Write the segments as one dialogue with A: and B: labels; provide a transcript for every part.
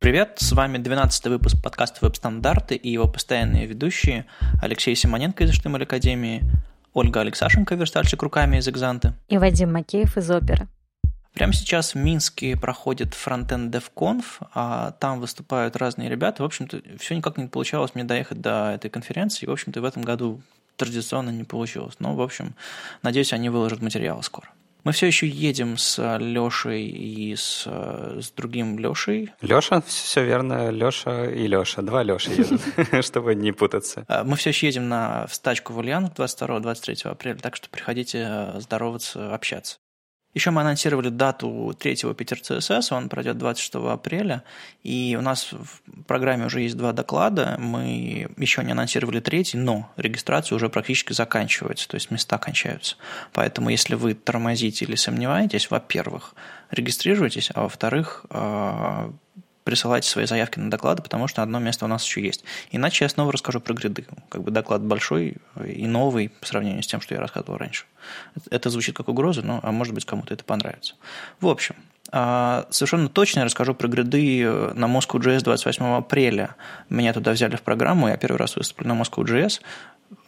A: Привет, с вами 12 выпуск подкаста «Веб-стандарты» и его постоянные ведущие Алексей Симоненко из HTML Академии, Ольга Алексашенко, верстальщик руками из «Экзанты»
B: и Вадим Макеев из «Оперы».
A: Прямо сейчас в Минске проходит Frontend DevConf, а там выступают разные ребята. В общем-то, все никак не получалось мне доехать до этой конференции. В общем-то, в этом году традиционно не получилось. Но, в общем, надеюсь, они выложат материалы скоро. Мы все еще едем с Лешей и с, с другим Лешей.
C: Леша, все верно, Леша и Леша. Два Леши едут, чтобы не путаться.
A: А, мы все еще едем на встачку в Ульяновск 22-23 апреля, так что приходите здороваться, общаться. Еще мы анонсировали дату третьего Питер ЦСС, он пройдет 26 апреля, и у нас в программе уже есть два доклада, мы еще не анонсировали третий, но регистрация уже практически заканчивается, то есть места кончаются. Поэтому если вы тормозите или сомневаетесь, во-первых, регистрируйтесь, а во-вторых, а, присылайте свои заявки на доклады, потому что одно место у нас еще есть. Иначе я снова расскажу про гриды. Как бы доклад большой и новый по сравнению с тем, что я рассказывал раньше. Это звучит как угроза, но, а может быть, кому-то это понравится. В общем, а, совершенно точно я расскажу про гриды на Moscow.js 28 апреля. Меня туда взяли в программу, я первый раз выступлю на Moscow.js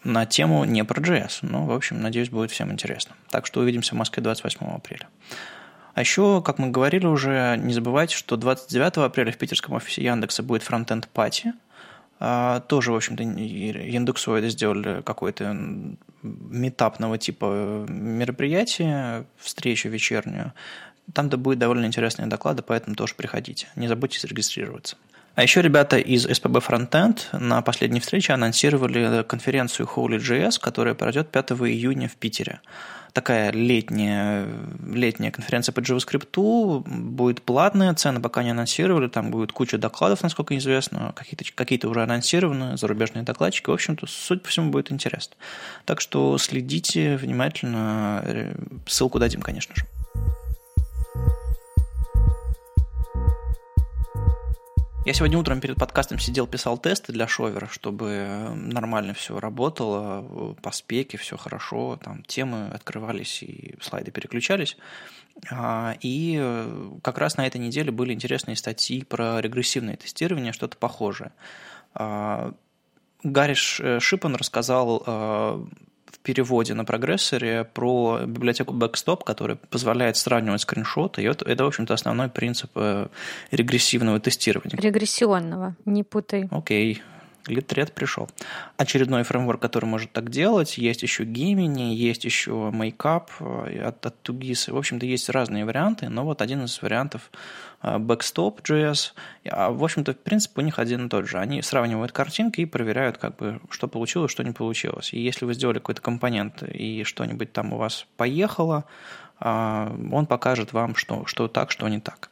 A: на тему не про JS. Ну, в общем, надеюсь, будет всем интересно. Так что увидимся в Москве 28 апреля. А еще, как мы говорили уже, не забывайте, что 29 апреля в питерском офисе Яндекса будет фронтенд пати. Тоже, в общем-то, индексоиды сделали какое-то метапного типа мероприятие, встречу вечернюю. Там-то будет довольно интересные доклады, поэтому тоже приходите. Не забудьте зарегистрироваться. А еще ребята из SPB Frontend на последней встрече анонсировали конференцию Holy.js, которая пройдет 5 июня в Питере. Такая летняя, летняя конференция по JavaScript, будет платная, цены пока не анонсировали, там будет куча докладов, насколько известно, какие-то какие уже анонсированы, зарубежные докладчики, в общем-то, суть по всему, будет интересно. Так что следите внимательно, э, ссылку дадим, конечно же. Я сегодня утром перед подкастом сидел, писал тесты для шовера, чтобы нормально все работало, по спеке все хорошо, там темы открывались и слайды переключались. А, и как раз на этой неделе были интересные статьи про регрессивное тестирование, что-то похожее. А, Гарри Шипан рассказал переводе на прогрессоре про библиотеку Backstop, которая позволяет сравнивать скриншоты. И это, это в общем-то, основной принцип э, регрессивного тестирования.
B: Регрессионного, не путай.
A: Окей. Литред пришел. Очередной фреймворк, который может так делать. Есть еще Gemini, есть еще Makeup э, от, от Tugis. В общем-то, есть разные варианты, но вот один из вариантов Backstop.js. А, в общем-то, принцип у них один и тот же. Они сравнивают картинки и проверяют, как бы, что получилось, что не получилось. И если вы сделали какой-то компонент и что-нибудь там у вас поехало, а, он покажет вам, что, что так, что не так.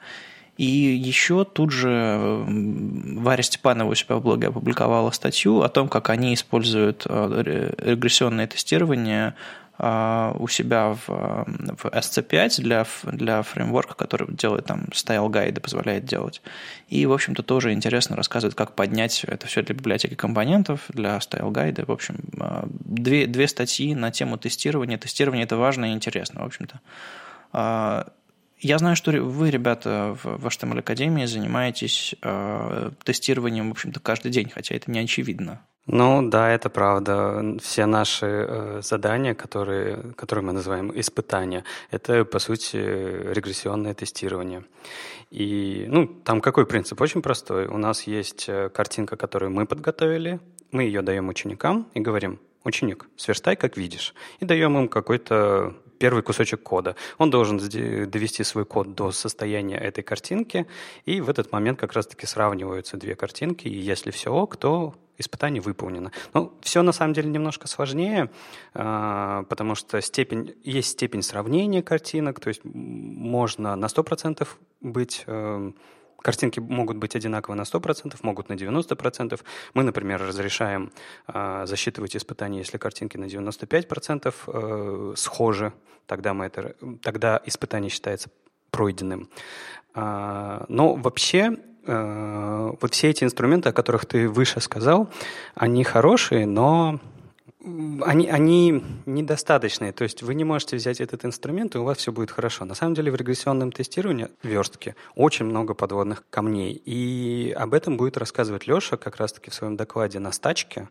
A: И еще тут же Варя Степанова у себя в блоге опубликовала статью о том, как они используют регрессионное тестирование у себя в, в SC5 для, для фреймворка, который делает там style гайды, позволяет делать. И, в общем-то, тоже интересно рассказывает, как поднять это все для библиотеки компонентов, для гайды. В общем, э, две, две статьи на тему тестирования. Тестирование – это важно и интересно, в общем-то. Я знаю, что вы, ребята, в, HTML Академии занимаетесь э, тестированием, в общем-то, каждый день, хотя это не очевидно.
C: Ну да, это правда. Все наши э, задания, которые, которые мы называем испытания, это, по сути, регрессионное тестирование. И ну, там какой принцип? Очень простой. У нас есть э, картинка, которую мы подготовили, мы ее даем ученикам и говорим, ученик, сверстай, как видишь. И даем им какой-то первый кусочек кода. Он должен довести свой код до состояния этой картинки, и в этот момент как раз-таки сравниваются две картинки, и если все ок, то испытание выполнено. Ну, все на самом деле немножко сложнее, а, потому что степень, есть степень сравнения картинок, то есть можно на 100% быть эм, Картинки могут быть одинаковы на 100%, могут на 90%. Мы, например, разрешаем э, засчитывать испытания, если картинки на 95% э, схожи, тогда, мы это, тогда испытание считается пройденным. Э, но вообще вот все эти инструменты, о которых ты выше сказал, они хорошие, но они, они недостаточные. То есть вы не можете взять этот инструмент, и у вас все будет хорошо. На самом деле в регрессионном тестировании верстки очень много подводных камней. И об этом будет рассказывать Леша как раз-таки в своем докладе на стачке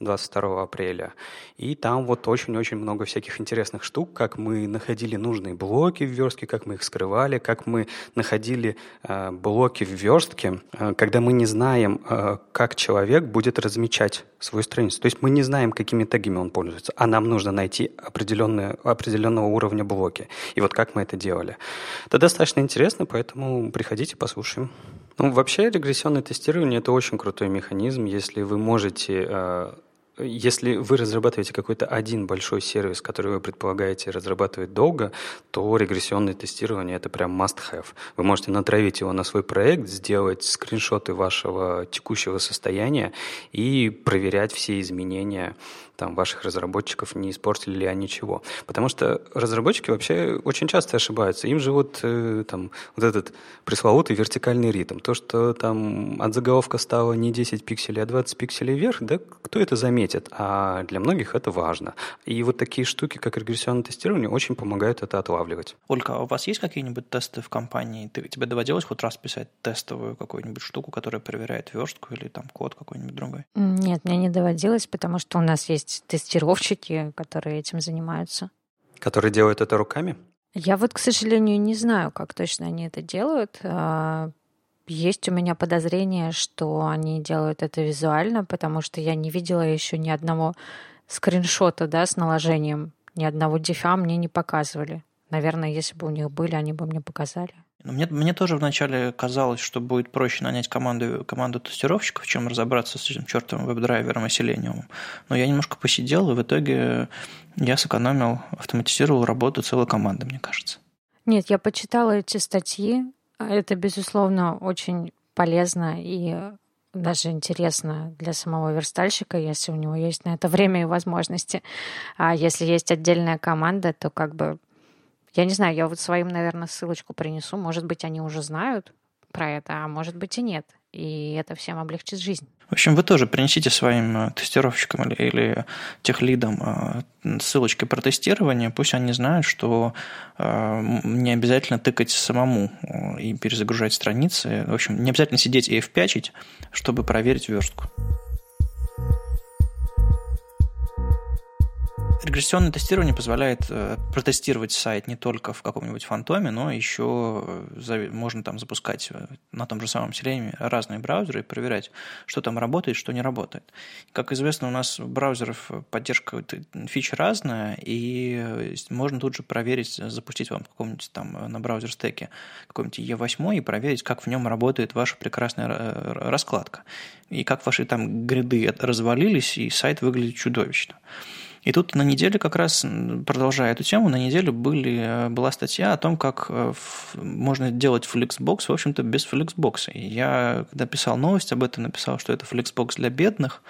C: 22 апреля. И там вот очень-очень много всяких интересных штук, как мы находили нужные блоки в верстке, как мы их скрывали, как мы находили э, блоки в верстке, э, когда мы не знаем, э, как человек будет размечать свою страницу. То есть мы не знаем, какими тегами он пользуется, а нам нужно найти определенные, определенного уровня блоки. И вот как мы это делали. Это достаточно интересно, поэтому приходите, послушаем. Ну, вообще регрессионное тестирование – это очень крутой механизм, если вы можете э, если вы разрабатываете какой-то один большой сервис, который вы предполагаете разрабатывать долго, то регрессионное тестирование это прям must-have. Вы можете натравить его на свой проект, сделать скриншоты вашего текущего состояния и проверять все изменения там, ваших разработчиков, не испортили ли они чего. Потому что разработчики вообще очень часто ошибаются. Им же вот, э, там, вот этот пресловутый вертикальный ритм. То, что там от заголовка стало не 10 пикселей, а 20 пикселей вверх, да кто это заметит? А для многих это важно. И вот такие штуки, как регрессионное тестирование, очень помогают это отлавливать.
A: Ольга, а у вас есть какие-нибудь тесты в компании? Ты, тебе доводилось хоть раз писать тестовую какую-нибудь штуку, которая проверяет верстку или там код какой-нибудь другой?
B: Нет, мне не доводилось, потому что у нас есть есть тестировщики, которые этим занимаются.
C: Которые делают это руками?
B: Я вот, к сожалению, не знаю, как точно они это делают. А, есть у меня подозрение, что они делают это визуально, потому что я не видела еще ни одного скриншота да, с наложением, ни одного дефа мне не показывали. Наверное, если бы у них были, они бы мне показали.
A: Ну, мне, мне тоже вначале казалось, что будет проще нанять команду, команду тестировщиков, чем разобраться с этим чертовым веб-драйвером и Selenium. Но я немножко посидел, и в итоге я сэкономил, автоматизировал работу целой команды, мне кажется.
B: Нет, я почитала эти статьи. Это, безусловно, очень полезно и даже интересно для самого верстальщика, если у него есть на это время и возможности. А если есть отдельная команда, то как бы я не знаю, я вот своим, наверное, ссылочку принесу. Может быть, они уже знают про это, а может быть и нет. И это всем облегчит жизнь.
A: В общем, вы тоже принесите своим э, тестировщикам или, или техлидам э, ссылочки про тестирование, пусть они знают, что э, не обязательно тыкать самому и перезагружать страницы. В общем, не обязательно сидеть и f чтобы проверить верстку. Регрессионное тестирование позволяет э, протестировать сайт не только в каком-нибудь фантоме, но еще э, можно там запускать э, на том же самом Selenium разные браузеры и проверять, что там работает, что не работает. Как известно, у нас браузеров поддержка фич разная, и можно тут же проверить, запустить вам каком-нибудь там на браузер-стеке какой-нибудь E8 и проверить, как в нем работает ваша прекрасная раскладка. И как ваши там гриды развалились, и сайт выглядит чудовищно. И тут на неделе как раз, продолжая эту тему, на неделе были, э, была статья о том, как э, можно делать Flexbox, в общем-то, без Flexbox. Я, когда писал новость об этом, написал, что это Flexbox для бедных,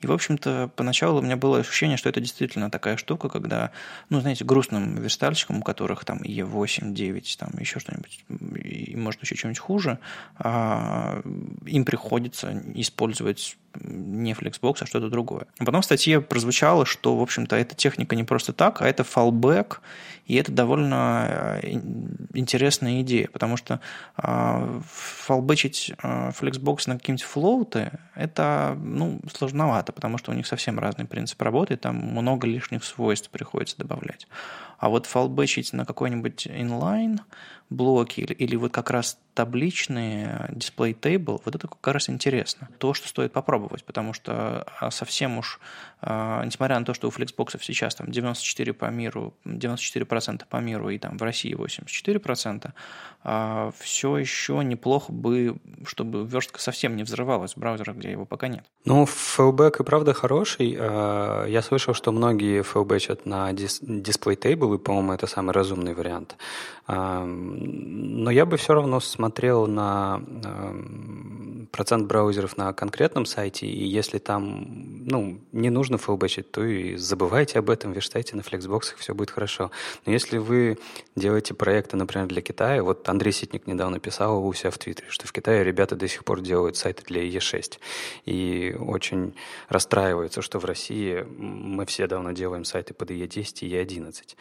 A: и, в общем-то, поначалу у меня было ощущение, что это действительно такая штука, когда, ну, знаете, грустным верстальщикам, у которых там Е8, 9, там еще что-нибудь, и, может, еще что-нибудь хуже, а, им приходится использовать не Flexbox, а что-то другое. Потом в статье прозвучало, что, в общем-то, эта техника не просто так, а это fallback, и это довольно э, интересная идея, потому что э, фалбычить э, Flexbox на какие-нибудь флоуты, это ну, сложновато, потому что у них совсем разный принцип работы, там много лишних свойств приходится добавлять. А вот фалбэчить на какой-нибудь inline блоки или, или вот как раз табличные display table, вот это как раз интересно. То, что стоит попробовать, потому что а, совсем уж, а, несмотря на то, что у Flexbox сейчас там 94 по миру, 94% по миру и там в России 84%, а, все еще неплохо бы, чтобы верстка совсем не взрывалась в браузерах, где его пока нет.
C: Ну, фэлбэк и правда хороший. Я слышал, что многие фэлбэчат на display table, и, по-моему, это самый разумный вариант. Но я бы все равно смотрел на процент браузеров на конкретном сайте, и если там ну, не нужно флбэчить, то и забывайте об этом, верштайте на флексбоксах, все будет хорошо. Но если вы делаете проекты, например, для Китая, вот Андрей Ситник недавно писал у себя в Твиттере, что в Китае ребята до сих пор делают сайты для E6, и очень расстраиваются, что в России мы все давно делаем сайты под E10 и E11.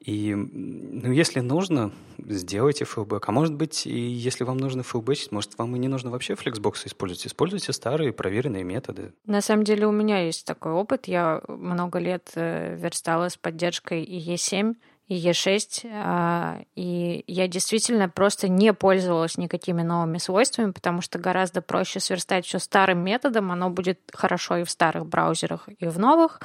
C: И ну, если нужно, сделайте флбэк. А может быть, и если вам нужно флбэчить, может, вам и не нужно вообще флексбоксы использовать. Используйте старые проверенные методы.
B: На самом деле у меня есть такой опыт. Я много лет э, верстала с поддержкой и E7, и E6, а, и я действительно просто не пользовалась никакими новыми свойствами, потому что гораздо проще сверстать все старым методом, оно будет хорошо и в старых браузерах, и в новых,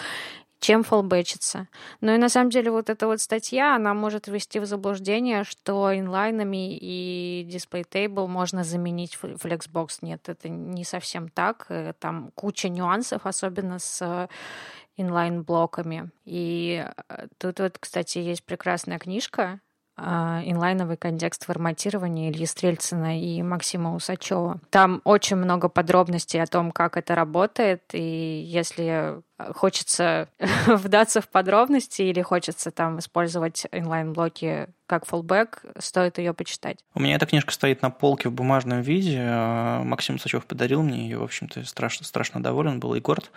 B: чем фолбэчиться. Ну и на самом деле вот эта вот статья, она может ввести в заблуждение, что инлайнами и display table можно заменить Flexbox. Нет, это не совсем так. Э, там куча нюансов, особенно с инлайн-блоками. И э, тут вот, кстати, есть прекрасная книжка а, инлайновый контекст форматирования Ильи Стрельцина и Максима Усачева. Там очень много подробностей о том, как это работает, и если хочется вдаться в подробности или хочется там использовать inline-блоки как fallback, стоит ее почитать.
A: У меня эта книжка стоит на полке в бумажном виде. А, Максим Сачев подарил мне ее, в общем-то, страшно, страшно доволен был и горд.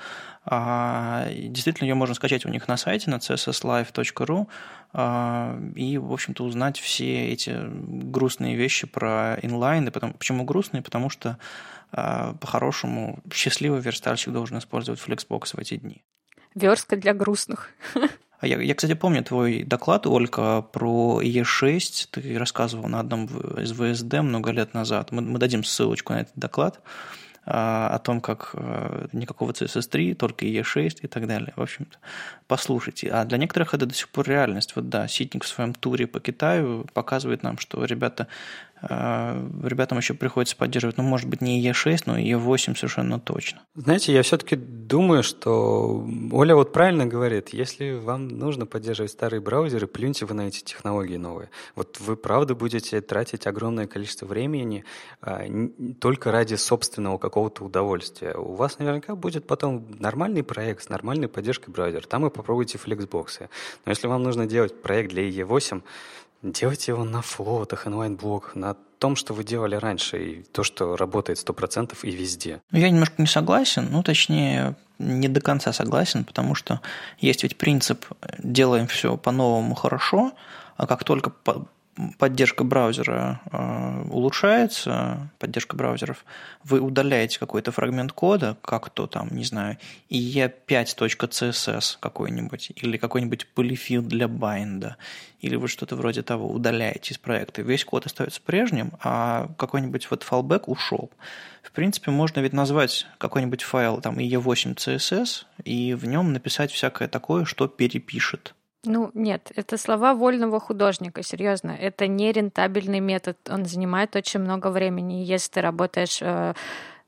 A: А, действительно, ее можно скачать у них на сайте, на csslive.ru а, и, в общем-то, узнать все эти грустные вещи про inline. И потом, почему грустные? Потому что по-хорошему счастливый верстальщик должен использовать Flexbox в эти дни.
B: Верстка для грустных.
A: А я, я, кстати, помню твой доклад, Ольга, про E6. Ты рассказывал на одном из ВСД много лет назад. Мы, мы дадим ссылочку на этот доклад а, о том, как а, никакого CSS3, только E6 и так далее. В общем-то, послушайте. А для некоторых это до сих пор реальность. Вот да, Ситник в своем туре по Китаю показывает нам, что ребята а, ребятам еще приходится поддерживать, ну, может быть, не E6, но E8 совершенно точно.
C: Знаете, я все-таки думаю, что Оля вот правильно говорит, если вам нужно поддерживать старые браузеры, плюньте вы на эти технологии новые. Вот вы правда будете тратить огромное количество времени а, только ради собственного какого-то удовольствия. У вас наверняка будет потом нормальный проект с нормальной поддержкой браузера. Там и попробуйте флексбоксы. Но если вам нужно делать проект для E8, Делайте его на флотах, инлайн-блоках, на том, что вы делали раньше, и то, что работает 100% и везде.
A: Ну, я немножко не согласен, ну, точнее, не до конца согласен, потому что есть ведь принцип «делаем все по-новому хорошо», а как только поддержка браузера э, улучшается, поддержка браузеров, вы удаляете какой-то фрагмент кода, как то там, не знаю, e5.css какой-нибудь, или какой-нибудь polyfill для байнда, или вы что-то вроде того удаляете из проекта. Весь код остается прежним, а какой-нибудь вот fallback ушел. В принципе, можно ведь назвать какой-нибудь файл там e8.css и в нем написать всякое такое, что перепишет
B: ну, нет, это слова вольного художника, серьезно. Это не рентабельный метод. Он занимает очень много времени. Если ты работаешь э,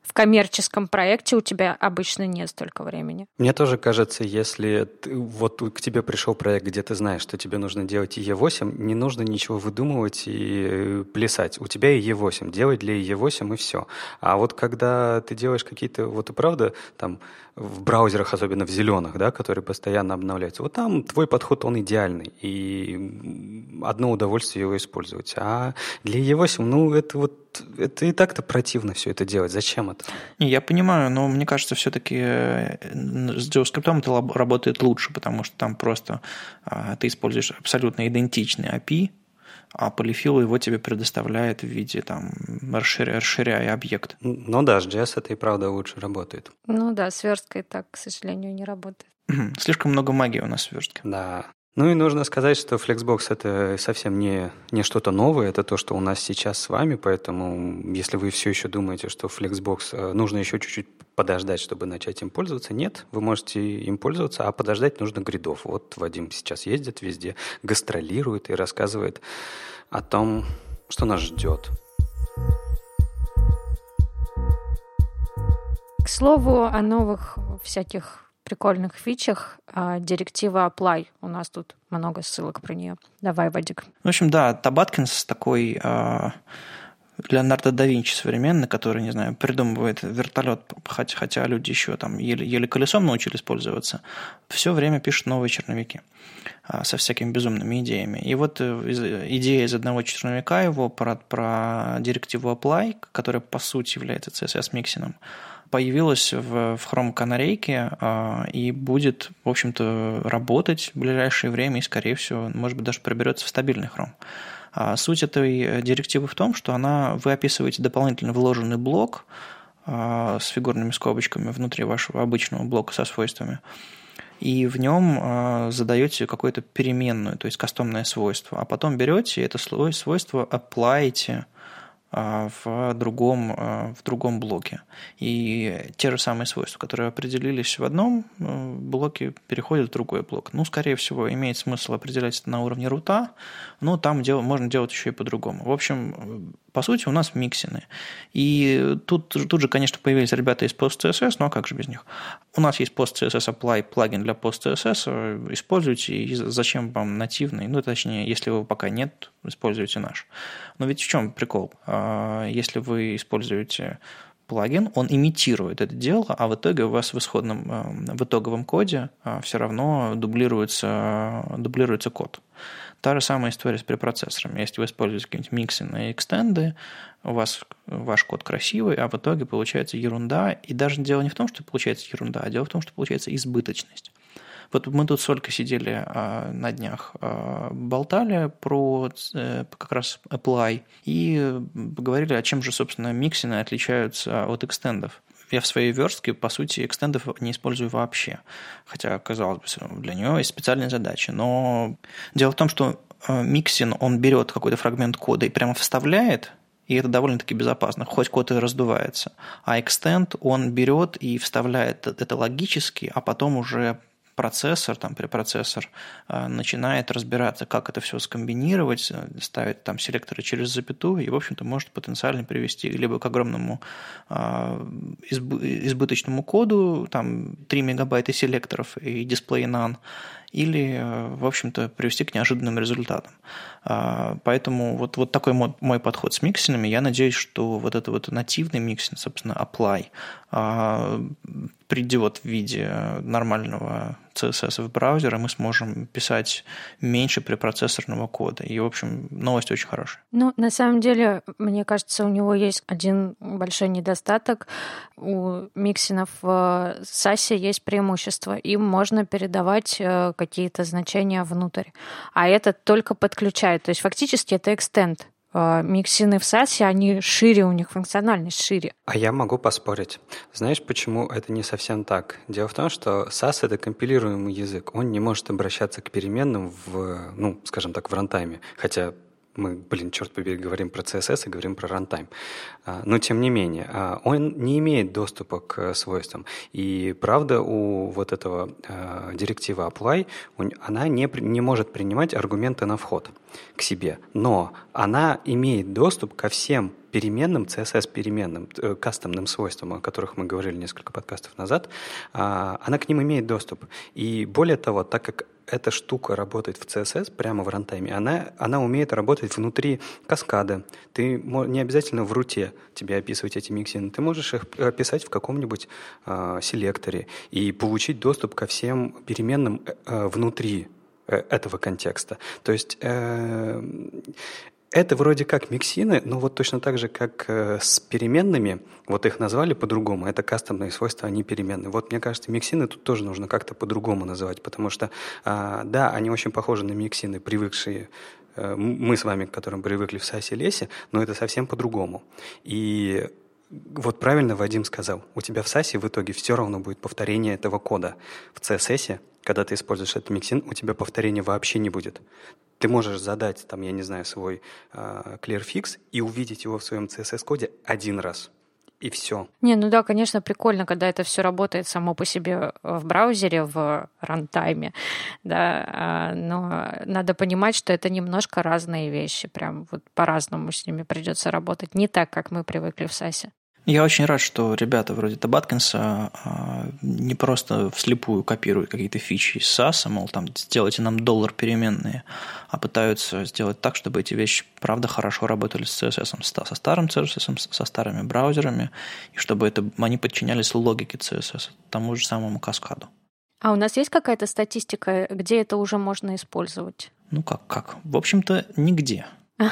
B: в коммерческом проекте у тебя обычно нет столько времени.
C: Мне тоже кажется, если ты, вот к тебе пришел проект, где ты знаешь, что тебе нужно делать E8, не нужно ничего выдумывать и э, плясать. У тебя E8, делай для E8 и все. А вот когда ты делаешь какие-то, вот и правда, там в браузерах, особенно в зеленых, да, которые постоянно обновляются, вот там твой подход, он идеальный. И одно удовольствие его использовать. А для E8, ну, это вот это и так-то противно все это делать. Зачем это?
A: Не, я понимаю, но мне кажется, все-таки э, с JavaScript это работает лучше, потому что там просто а, ты используешь абсолютно идентичный API, а полифил его тебе предоставляет в виде там расширяя, расширяя объект.
C: Ну да, с JS это и правда лучше работает.
B: Ну да, сверсткой так, к сожалению, не работает.
A: Слишком много магии у нас в сверстке.
C: Да. Ну и нужно сказать, что Flexbox это совсем не, не что-то новое, это то, что у нас сейчас с вами, поэтому если вы все еще думаете, что Flexbox э, нужно еще чуть-чуть подождать, чтобы начать им пользоваться, нет, вы можете им пользоваться, а подождать нужно гридов. Вот Вадим сейчас ездит везде, гастролирует и рассказывает о том, что нас ждет.
B: К слову о новых всяких прикольных фичах а, директива Apply. У нас тут много ссылок про нее. Давай, Вадик.
A: В общем, да, Табаткинс такой а, Леонардо да Винчи современный, который, не знаю, придумывает вертолет, хотя, хотя люди еще там еле, еле колесом научились пользоваться, все время пишет новые черновики а, со всякими безумными идеями. И вот э, идея из одного черновика его про, про директиву apply, которая по сути является CSS-миксином, появилась в, в Chrome канарейке а, и будет, в общем-то, работать в ближайшее время и, скорее всего, может быть, даже проберется в стабильный Chrome. А суть этой э, директивы в том, что она, вы описываете дополнительно вложенный блок а, с фигурными скобочками внутри вашего обычного блока со свойствами, и в нем а, задаете какую-то переменную, то есть кастомное свойство, а потом берете это свойство, аплаете а, в другом, а, в другом блоке. И те же самые свойства, которые определились в одном э, блоке, переходят в другой блок. Ну, скорее всего, имеет смысл определять это на уровне рута, но там дел, можно делать еще и по-другому. В общем, по сути, у нас миксины. И тут, тут же, конечно, появились ребята из PostCSS, а как же без них? У нас есть PostCSS Apply плагин для PostCSS, используйте, и зачем вам нативный? Ну, точнее, если его пока нет, используйте наш. Но ведь в чем прикол? А, если вы используете плагин, он имитирует это дело, а в итоге у вас в исходном, э, в итоговом коде э, все равно дублируется, дублируется код. Та же самая история с препроцессорами. Если вы используете какие-нибудь миксины и экстенды, у вас ваш код красивый, а в итоге получается ерунда. И даже дело не в том, что получается ерунда, а дело в том, что получается избыточность. Вот мы тут с Олькой сидели а, на днях, а, болтали про а, как раз apply и говорили, о чем же, собственно, миксины отличаются от экстендов. Я в своей верстке, по сути, экстендов не использую вообще. Хотя, казалось бы, для нее есть специальные задачи. Но дело в том, что э, миксин, он берет какой-то фрагмент кода и прямо вставляет, и это довольно-таки безопасно, хоть код и раздувается. А extend он берет и вставляет это логически, а потом уже процессор, там препроцессор э, начинает разбираться, как это все скомбинировать, э, ставит там селекторы через запятую и, в общем-то, может потенциально привести либо к огромному э, избыточному коду, там 3 мегабайта селекторов и display none, или, в общем-то, привести к неожиданным результатам. Поэтому вот, вот такой мой, мой подход с миксинами. Я надеюсь, что вот это вот нативный миксин, собственно, apply, придет в виде нормального CSS в браузер, мы сможем писать меньше препроцессорного кода. И, в общем, новость очень хорошая.
B: Ну, на самом деле, мне кажется, у него есть один большой недостаток. У миксинов в SAS есть преимущество. Им можно передавать э, какие-то значения внутрь. А это только подключает. То есть фактически это экстенд а, миксины в SaaS, они шире, у них функциональность шире.
C: А я могу поспорить. Знаешь, почему это не совсем так? Дело в том, что SAS — это компилируемый язык. Он не может обращаться к переменным в, ну, скажем так, в рантайме. Хотя мы, блин, черт побери, говорим про CSS и говорим про runtime. А, но тем не менее, а, он не имеет доступа к свойствам. И правда, у вот этого а, директива apply, она не, не может принимать аргументы на вход к себе. Но она имеет доступ ко всем переменным, CSS-переменным, э, кастомным свойствам, о которых мы говорили несколько подкастов назад, она к ним имеет доступ. И более того, так как эта штука работает в CSS прямо в рантайме, она, она умеет работать внутри каскада. Ты не обязательно в руте тебе описывать эти миксины, ты можешь их описать в каком-нибудь э, селекторе и получить доступ ко всем переменным э, внутри э, этого контекста. То есть э, это вроде как миксины, но вот точно так же, как э, с переменными, вот их назвали по-другому, это кастомные свойства, они переменные. Вот мне кажется, миксины тут тоже нужно как-то по-другому называть, потому что, а, да, они очень похожи на миксины, привыкшие э, мы с вами, к которым привыкли в САСе лесе, но это совсем по-другому. И вот правильно Вадим сказал, у тебя в САСе в итоге все равно будет повторение этого кода. В CSS, когда ты используешь этот миксин, у тебя повторения вообще не будет. Ты можешь задать, там, я не знаю, свой э, clearfix и увидеть его в своем CSS-коде один раз. И все.
B: Не, ну да, конечно, прикольно, когда это все работает само по себе в браузере, в рантайме, да, а, но надо понимать, что это немножко разные вещи, прям вот по-разному с ними придется работать, не так, как мы привыкли в САСе.
A: Я очень рад, что ребята вроде Табаткинса а, не просто вслепую копируют какие-то фичи из SAS, мол, там, сделайте нам доллар переменные, а пытаются сделать так, чтобы эти вещи, правда, хорошо работали с CSS, со старым CSS, со старыми браузерами, и чтобы это, они подчинялись логике CSS, тому же самому каскаду.
B: А у нас есть какая-то статистика, где это уже можно использовать?
A: Ну как, как? В общем-то, нигде.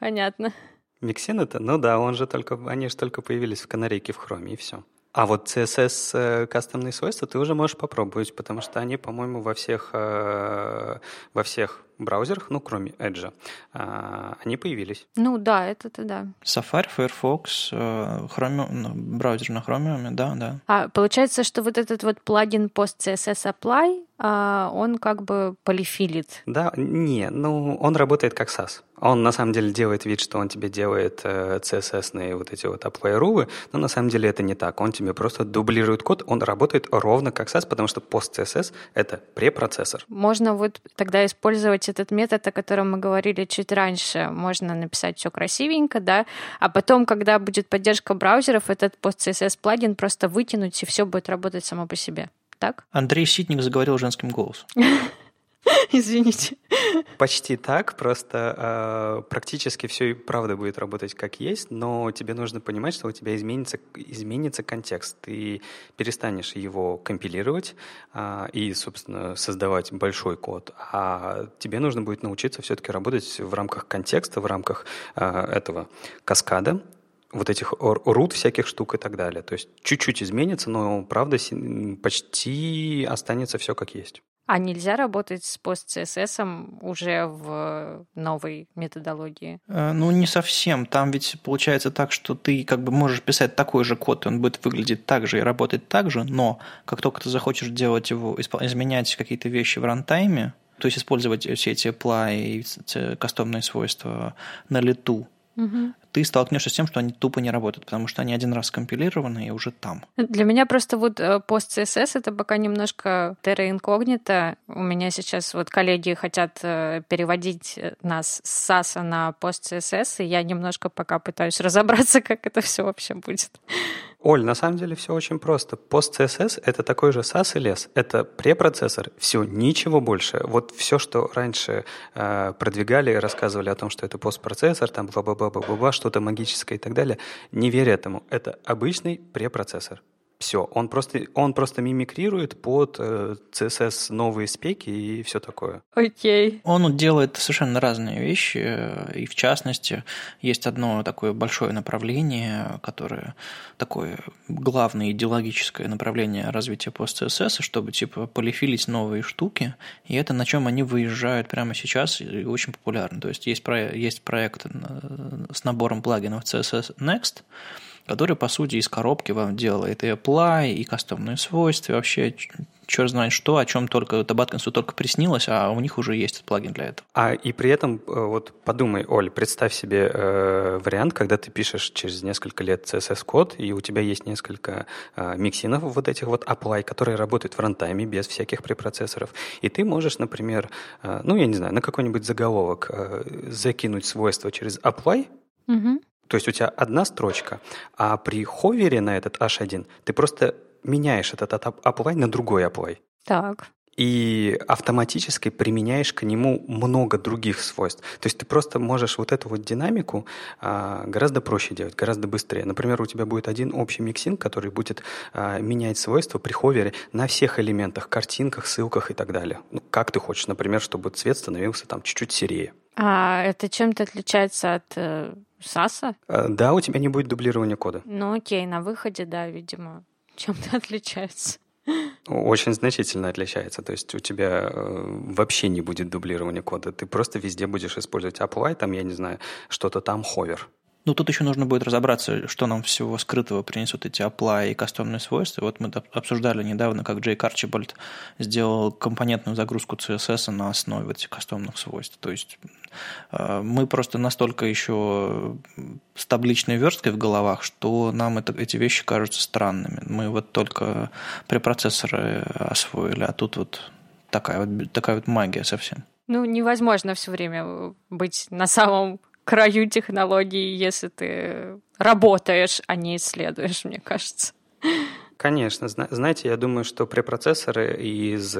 B: Понятно.
C: Миксин это? Ну да, он же только, они же только появились в канарейке в хроме, и все. А вот CSS э, кастомные свойства ты уже можешь попробовать, потому что они, по-моему, во всех, э, во всех браузерах, ну, кроме Edge, э, они появились.
B: Ну да, это-то да.
A: Safari, Firefox, Chromium, ну, браузер на Chromium, да, да.
B: А получается, что вот этот вот плагин Post CSS Apply, он как бы полифилит.
C: Да, не, ну, он работает как SAS. Он на самом деле делает вид, что он тебе делает э, CSS-ные вот эти вот рувы, но на самом деле это не так. Он тебе просто дублирует код, он работает ровно как SAS, потому что пост CSS — это препроцессор.
B: Можно вот тогда использовать этот метод, о котором мы говорили чуть раньше. Можно написать все красивенько, да, а потом, когда будет поддержка браузеров, этот пост CSS плагин просто вытянуть, и все будет работать само по себе. Так?
A: Андрей Ситник заговорил женским голосом.
B: Извините.
C: Почти так, просто э, практически все и правда будет работать как есть, но тебе нужно понимать, что у тебя изменится, изменится контекст. Ты перестанешь его компилировать э, и, собственно, создавать большой код, а тебе нужно будет научиться все-таки работать в рамках контекста, в рамках э, этого каскада, вот этих рут всяких штук и так далее. То есть чуть-чуть изменится, но правда почти останется все как есть.
B: А нельзя работать с пост-CSS уже в новой методологии?
A: Э, ну, не совсем. Там ведь получается так, что ты как бы можешь писать такой же код, и он будет выглядеть так же и работать так же, но как только ты захочешь делать его, изменять какие-то вещи в рантайме, то есть использовать все эти apply и кастомные свойства на лету, угу. ты столкнешься с тем, что они тупо не работают, потому что они один раз скомпилированы и уже там.
B: Для меня просто вот э, пост CSS это пока немножко terra incognita. У меня сейчас вот коллеги хотят э, переводить э, нас с SAS на пост CSS, и я немножко пока пытаюсь разобраться, как это все вообще будет.
C: Оль, на самом деле все очень просто. Пост CSS — это такой же SAS и LES. Это препроцессор. Все, ничего больше. Вот все, что раньше э, продвигали рассказывали о том, что это постпроцессор, там бла-бла-бла-бла-бла, что-то магическое и так далее, не верь этому. Это обычный препроцессор. Все, он просто, он просто мимикрирует под э, CSS новые спеки и все такое.
B: Окей. Okay.
A: Он делает совершенно разные вещи, э, и в частности есть одно такое большое направление, которое такое главное идеологическое направление развития пост-CSS, чтобы типа полифилить новые штуки, и это на чем они выезжают прямо сейчас и очень популярно. То есть есть, про, есть проект э, с набором плагинов CSS Next, который, по сути, из коробки вам делает и apply, и кастомные свойства, и вообще черт знает что, о чем только Табаткинсу только приснилось, а у них уже есть плагин для этого.
C: А и при этом, э, вот подумай, Оль, представь себе э, вариант, когда ты пишешь через несколько лет CSS-код, и у тебя есть несколько э, миксинов вот этих вот apply, которые работают в рантайме без всяких препроцессоров, и ты можешь, например, э, ну, я не знаю, на какой-нибудь заголовок э, закинуть свойства через apply, угу. То есть у тебя одна строчка, а при ховере на этот H1 ты просто меняешь этот apply на другой apply.
B: Так.
C: И автоматически применяешь к нему много других свойств. То есть ты просто можешь вот эту вот динамику а, гораздо проще делать, гораздо быстрее. Например, у тебя будет один общий миксин, который будет а, менять свойства при hover е на всех элементах, картинках, ссылках и так далее. Ну, как ты хочешь, например, чтобы цвет становился там чуть-чуть серее.
B: А это чем-то отличается от э, Sass а?
C: Э, да, у тебя не будет дублирования кода.
B: Ну окей, на выходе, да, видимо, чем-то отличается.
C: Очень значительно отличается. То есть у тебя э, вообще не будет дублирования кода. Ты просто везде будешь использовать apply, там, я не знаю, что-то там hover.
A: Ну, тут еще нужно будет разобраться, что нам всего скрытого принесут эти apply и кастомные свойства. Вот мы обсуждали недавно, как Джейк Арчибальд сделал компонентную загрузку CSS на основе этих кастомных свойств. То есть э, мы просто настолько еще с табличной версткой в головах, что нам это, эти вещи кажутся странными. Мы вот только препроцессоры освоили, а тут вот такая вот, такая вот магия совсем.
B: Ну, невозможно все время быть на самом краю технологий, если ты работаешь, а не исследуешь, мне кажется.
C: Конечно. Знаете, я думаю, что препроцессоры из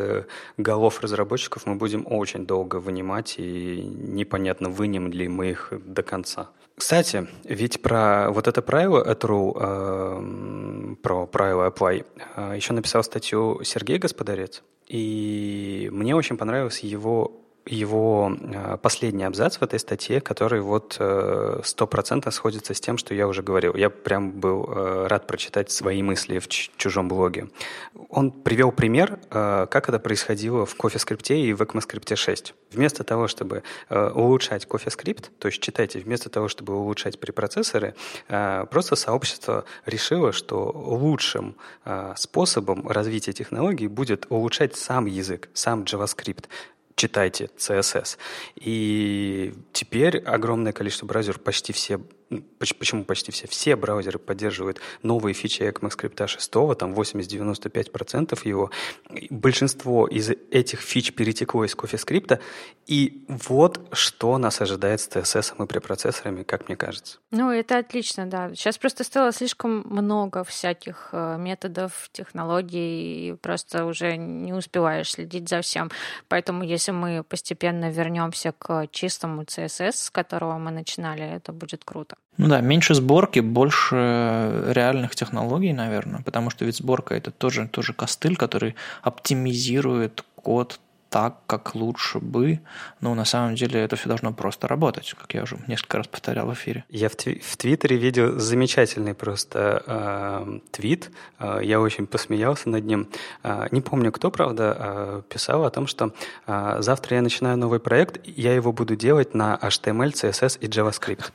C: голов разработчиков мы будем очень долго вынимать, и непонятно, вынем ли мы их до конца. Кстати, ведь про вот это правило true, э, про правило apply, э, еще написал статью Сергей Господарец, и мне очень понравился его его э, последний абзац в этой статье, который вот э, стопроцентно сходится с тем, что я уже говорил. Я прям был э, рад прочитать свои мысли в чужом блоге. Он привел пример, как это происходило в CoffeeScript и в ECMAScript 6. Вместо того, чтобы улучшать CoffeeScript, то есть читайте, вместо того, чтобы улучшать препроцессоры, просто сообщество решило, что лучшим способом развития технологий будет улучшать сам язык, сам JavaScript читайте CSS. И теперь огромное количество браузеров, почти все Почему почти все? Все браузеры поддерживают новые фичи ECMAScript 6, там 80-95% его. Большинство из этих фич перетекло из CoffeeScript, и вот что нас ожидает с CSS и препроцессорами, как мне кажется.
B: Ну, это отлично, да. Сейчас просто стало слишком много всяких э, методов, технологий, и просто уже не успеваешь следить за всем. Поэтому если мы постепенно вернемся к чистому CSS, с которого мы начинали, это будет круто.
A: Ну да, меньше сборки, больше реальных технологий, наверное, потому что ведь сборка это тоже, тоже костыль, который оптимизирует код так, как лучше бы, но на самом деле это все должно просто работать, как я уже несколько раз повторял в эфире.
C: Я в, тви- в Твиттере видел замечательный просто э, твит, э, я очень посмеялся над ним. Э, не помню, кто, правда, э, писал о том, что э, завтра я начинаю новый проект, я его буду делать на HTML, CSS и JavaScript.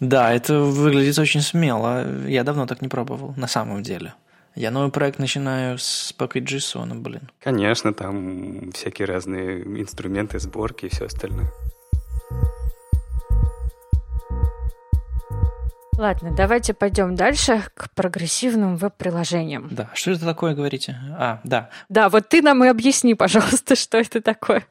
A: Да, это выглядит очень смело. Я давно так не пробовал, на самом деле. Я новый проект начинаю с Package.json, блин.
C: Конечно, там всякие разные инструменты сборки и все остальное.
B: Ладно, давайте пойдем дальше к прогрессивным веб-приложениям.
A: Да, что это такое, говорите? А, да.
B: Да, вот ты нам и объясни, пожалуйста, что это такое.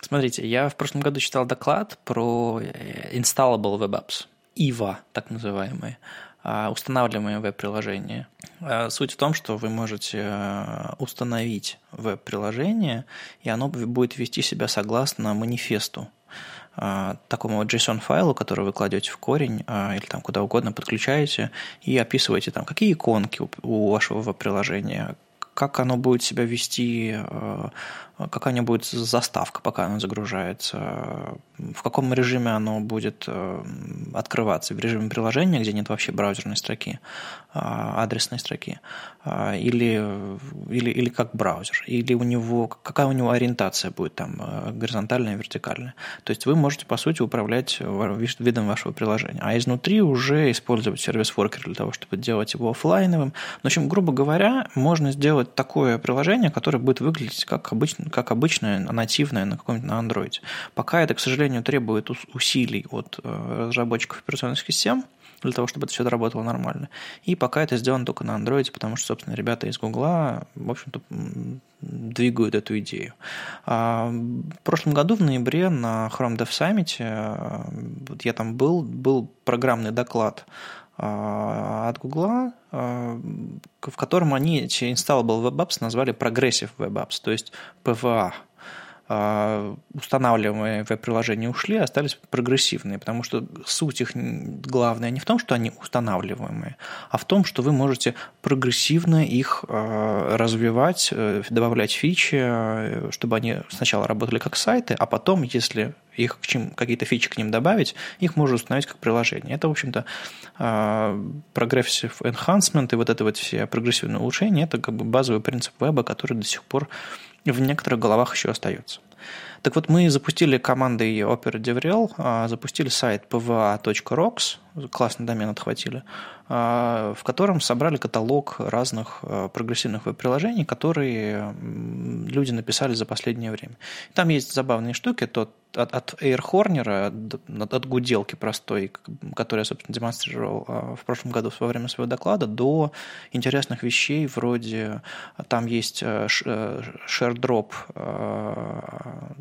A: Смотрите, я в прошлом году читал доклад про э, Installable Web Apps, IVA, так называемые, а, устанавливаемые веб-приложения. А, суть в том, что вы можете э, установить веб-приложение, и оно будет вести себя согласно манифесту а, такому JSON-файлу, который вы кладете в корень или там куда угодно подключаете и описываете там, какие иконки у вашего веб-приложения, как оно будет себя вести, э, какая у будет заставка, пока оно загружается, в каком режиме оно будет э, открываться, в режиме приложения, где нет вообще браузерной строки, а, адресной строки, а, или, или, или как браузер, или у него, какая у него ориентация будет там, э, горизонтальная, вертикальная. То есть вы можете, по сути, управлять видом вашего приложения, а изнутри уже использовать сервис-воркер для того, чтобы делать его офлайновым. В общем, грубо говоря, можно сделать такое приложение, которое будет выглядеть как, обычно, как обычное нативное на каком-нибудь на Android. Пока это, к сожалению, требует усилий от э, разработчиков операционных систем, для того, чтобы это все работало нормально. И пока это сделано только на Android, потому что, собственно, ребята из Гугла, в общем-то, двигают эту идею. А в прошлом году, в ноябре, на Chrome Dev Summit, э, я там был, был программный доклад а, от Гугла, в котором они эти Installable Web Apps назвали Progressive Web Apps, то есть PWA. А, устанавливаемые веб-приложения ушли, остались прогрессивные, потому что суть их главная не в том, что они устанавливаемые, а в том, что вы можете прогрессивно их развивать, э, добавлять фичи, э, чтобы они сначала работали как сайты, а потом, если их к чем, какие-то фичи к ним добавить, их можно установить как приложение. Это, в общем-то, progressive enhancement и вот это вот все прогрессивные улучшения, это как бы базовый принцип веба, который до сих пор в некоторых головах еще остается. Так вот, мы запустили командой Opera DevRel, запустили сайт pva.rocks, классный домен отхватили, в котором собрали каталог разных прогрессивных веб-приложений, которые люди написали за последнее время. Там есть забавные штуки, тот от, от эйрхорнера, от, от гуделки простой, которую я, собственно, демонстрировал а, в прошлом году во время своего доклада, до интересных вещей вроде там есть ShareDrop э, э,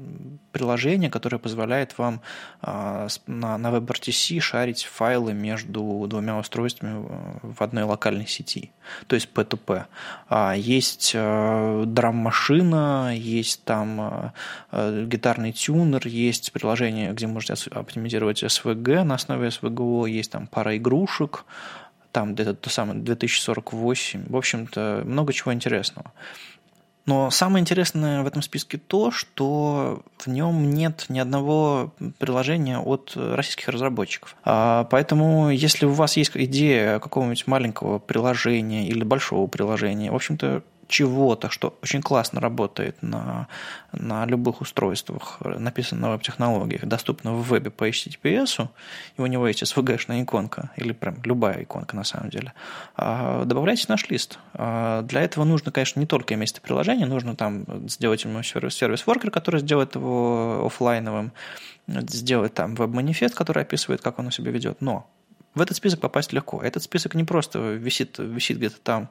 A: приложение, которое позволяет вам а, на, на WebRTC шарить файлы между двумя устройствами в одной локальной сети, то есть P2P. А, есть э, драм-машина, есть там гитарный тюнер, есть приложение, где можете оптимизировать SVG на основе SVGO, есть там пара игрушек, там где-то то самое 2048. В общем-то, много чего интересного. Но самое интересное в этом списке то, что в нем нет ни одного приложения от российских разработчиков. А, поэтому, если у вас есть идея какого-нибудь маленького приложения или большого приложения, в общем-то, чего-то, что очень классно работает на, на любых устройствах, написано на веб-технологиях, доступно в вебе по HTTPS, и у него есть SVG-шная иконка, или прям любая иконка на самом деле, а, добавляйте наш лист. А, для этого нужно, конечно, не только иметь это приложение, нужно там сделать ему сервис-воркер, который сделает его офлайновым, сделать там веб-манифест, который описывает, как он у себя ведет, но в этот список попасть легко. Этот список не просто висит, висит где-то там,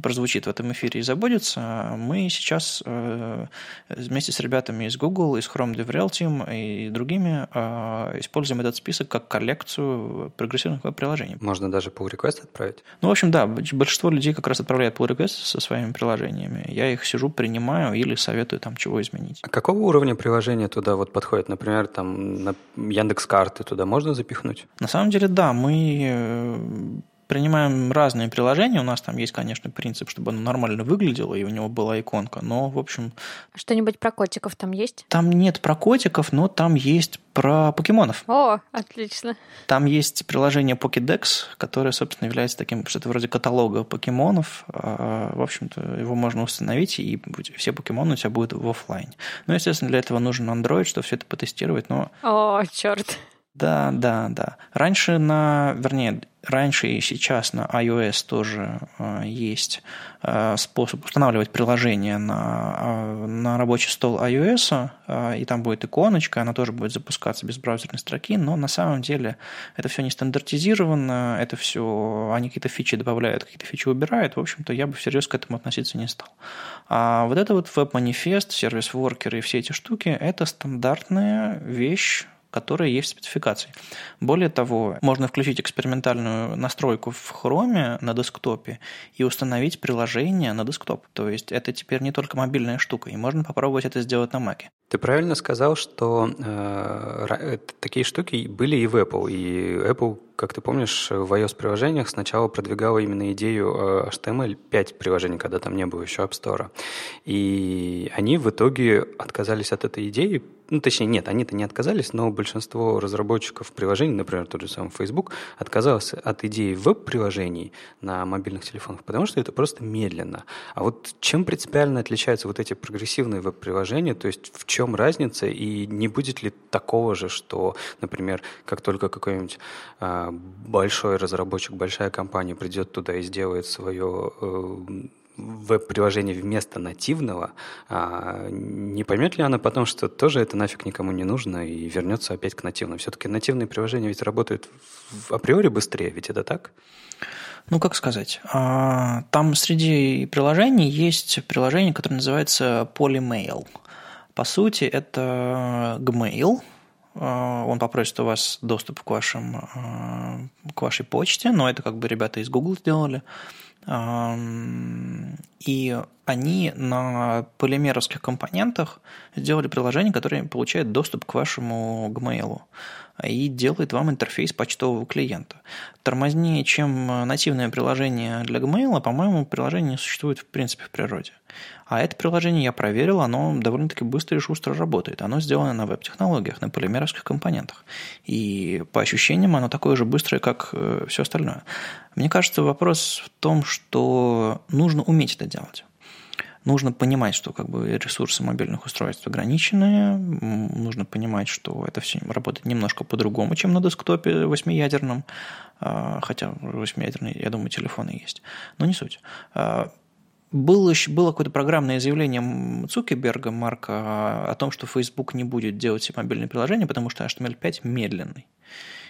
A: прозвучит в этом эфире и забудется. Мы сейчас э, вместе с ребятами из Google, из Chrome DevRel Team и другими э, используем этот список как коллекцию прогрессивных приложений.
C: Можно даже pull request отправить?
A: Ну, в общем, да, большинство людей как раз отправляют pull request со своими приложениями. Я их сижу, принимаю или советую там чего изменить.
C: А какого уровня приложения туда вот подходит? Например, там на Яндекс карты туда можно запихнуть?
A: На самом деле, да, мы Э, принимаем разные приложения. У нас там есть, конечно, принцип, чтобы оно нормально выглядело, и у него была иконка. Но, в общем...
B: Что-нибудь про котиков там есть?
A: Там нет про котиков, но там есть про покемонов.
B: О, отлично.
A: Там есть приложение Pokédex, которое, собственно, является таким, что-то вроде каталога покемонов. А, в общем-то, его можно установить, и все покемоны у тебя будут в офлайн. Ну, естественно, для этого нужен Android, чтобы все это потестировать, но...
B: О, черт.
A: Да, да, да. Раньше на, вернее, раньше и сейчас на iOS тоже э, есть э, способ устанавливать приложение на, э, на рабочий стол iOS, э, и там будет иконочка, она тоже будет запускаться без браузерной строки, но на самом деле это все не стандартизировано, это все, они какие-то фичи добавляют, какие-то фичи убирают, в общем-то, я бы всерьез к этому относиться не стал. А вот это вот веб-манифест, сервис-воркеры и все эти штуки, это стандартная вещь, которые есть в спецификации. Более того, можно включить экспериментальную настройку в Chrome на десктопе и установить приложение на десктоп. То есть это теперь не только мобильная штука, и можно попробовать это сделать на Mac.
C: Ты правильно сказал, что э, такие штуки были и в Apple, и Apple как ты помнишь, в iOS-приложениях сначала продвигала именно идею HTML5 э, приложений, когда там не было еще App Store. И они в итоге отказались от этой идеи. Ну, точнее, нет, они-то не отказались, но большинство разработчиков приложений, например, тот же самый Facebook, отказалось от идеи веб-приложений на мобильных телефонах, потому что это просто медленно. А вот чем принципиально отличаются вот эти прогрессивные веб-приложения, то есть в чем разница, и не будет ли такого же, что, например, как только какой-нибудь а, большой разработчик, большая компания придет туда и сделает свое э, веб-приложение вместо нативного, а не поймет ли она потом, что тоже это нафиг никому не нужно и вернется опять к нативному? Все-таки нативные приложения ведь работают априори быстрее, ведь это так?
A: Ну, как сказать, а, там среди приложений есть приложение, которое называется Polymail. По сути, это Gmail, Э, он попросит у вас доступ к, вашим, э, к вашей почте, но это как бы ребята из Google сделали. Эм, и они на полимеровских компонентах сделали приложение, которое получает доступ к вашему Gmail и делает вам интерфейс почтового клиента. Тормознее, чем нативное приложение для Gmail, по-моему, приложение существует в принципе в природе. А это приложение я проверил, оно довольно-таки быстро и шустро работает. Оно сделано на веб-технологиях, на полимеровских компонентах. И по ощущениям оно такое же быстрое, как э, все остальное. Мне кажется, вопрос в том, что нужно уметь это делать. Нужно понимать, что как бы ресурсы мобильных устройств ограничены, нужно понимать, что это все работает немножко по-другому, чем на десктопе восьмиядерном, а, хотя восьмиядерные, я думаю, телефоны есть, но не суть. А, было, было какое-то программное заявление Цукерберга, Марка, о том, что Facebook не будет делать мобильные приложения, потому что HTML5 медленный.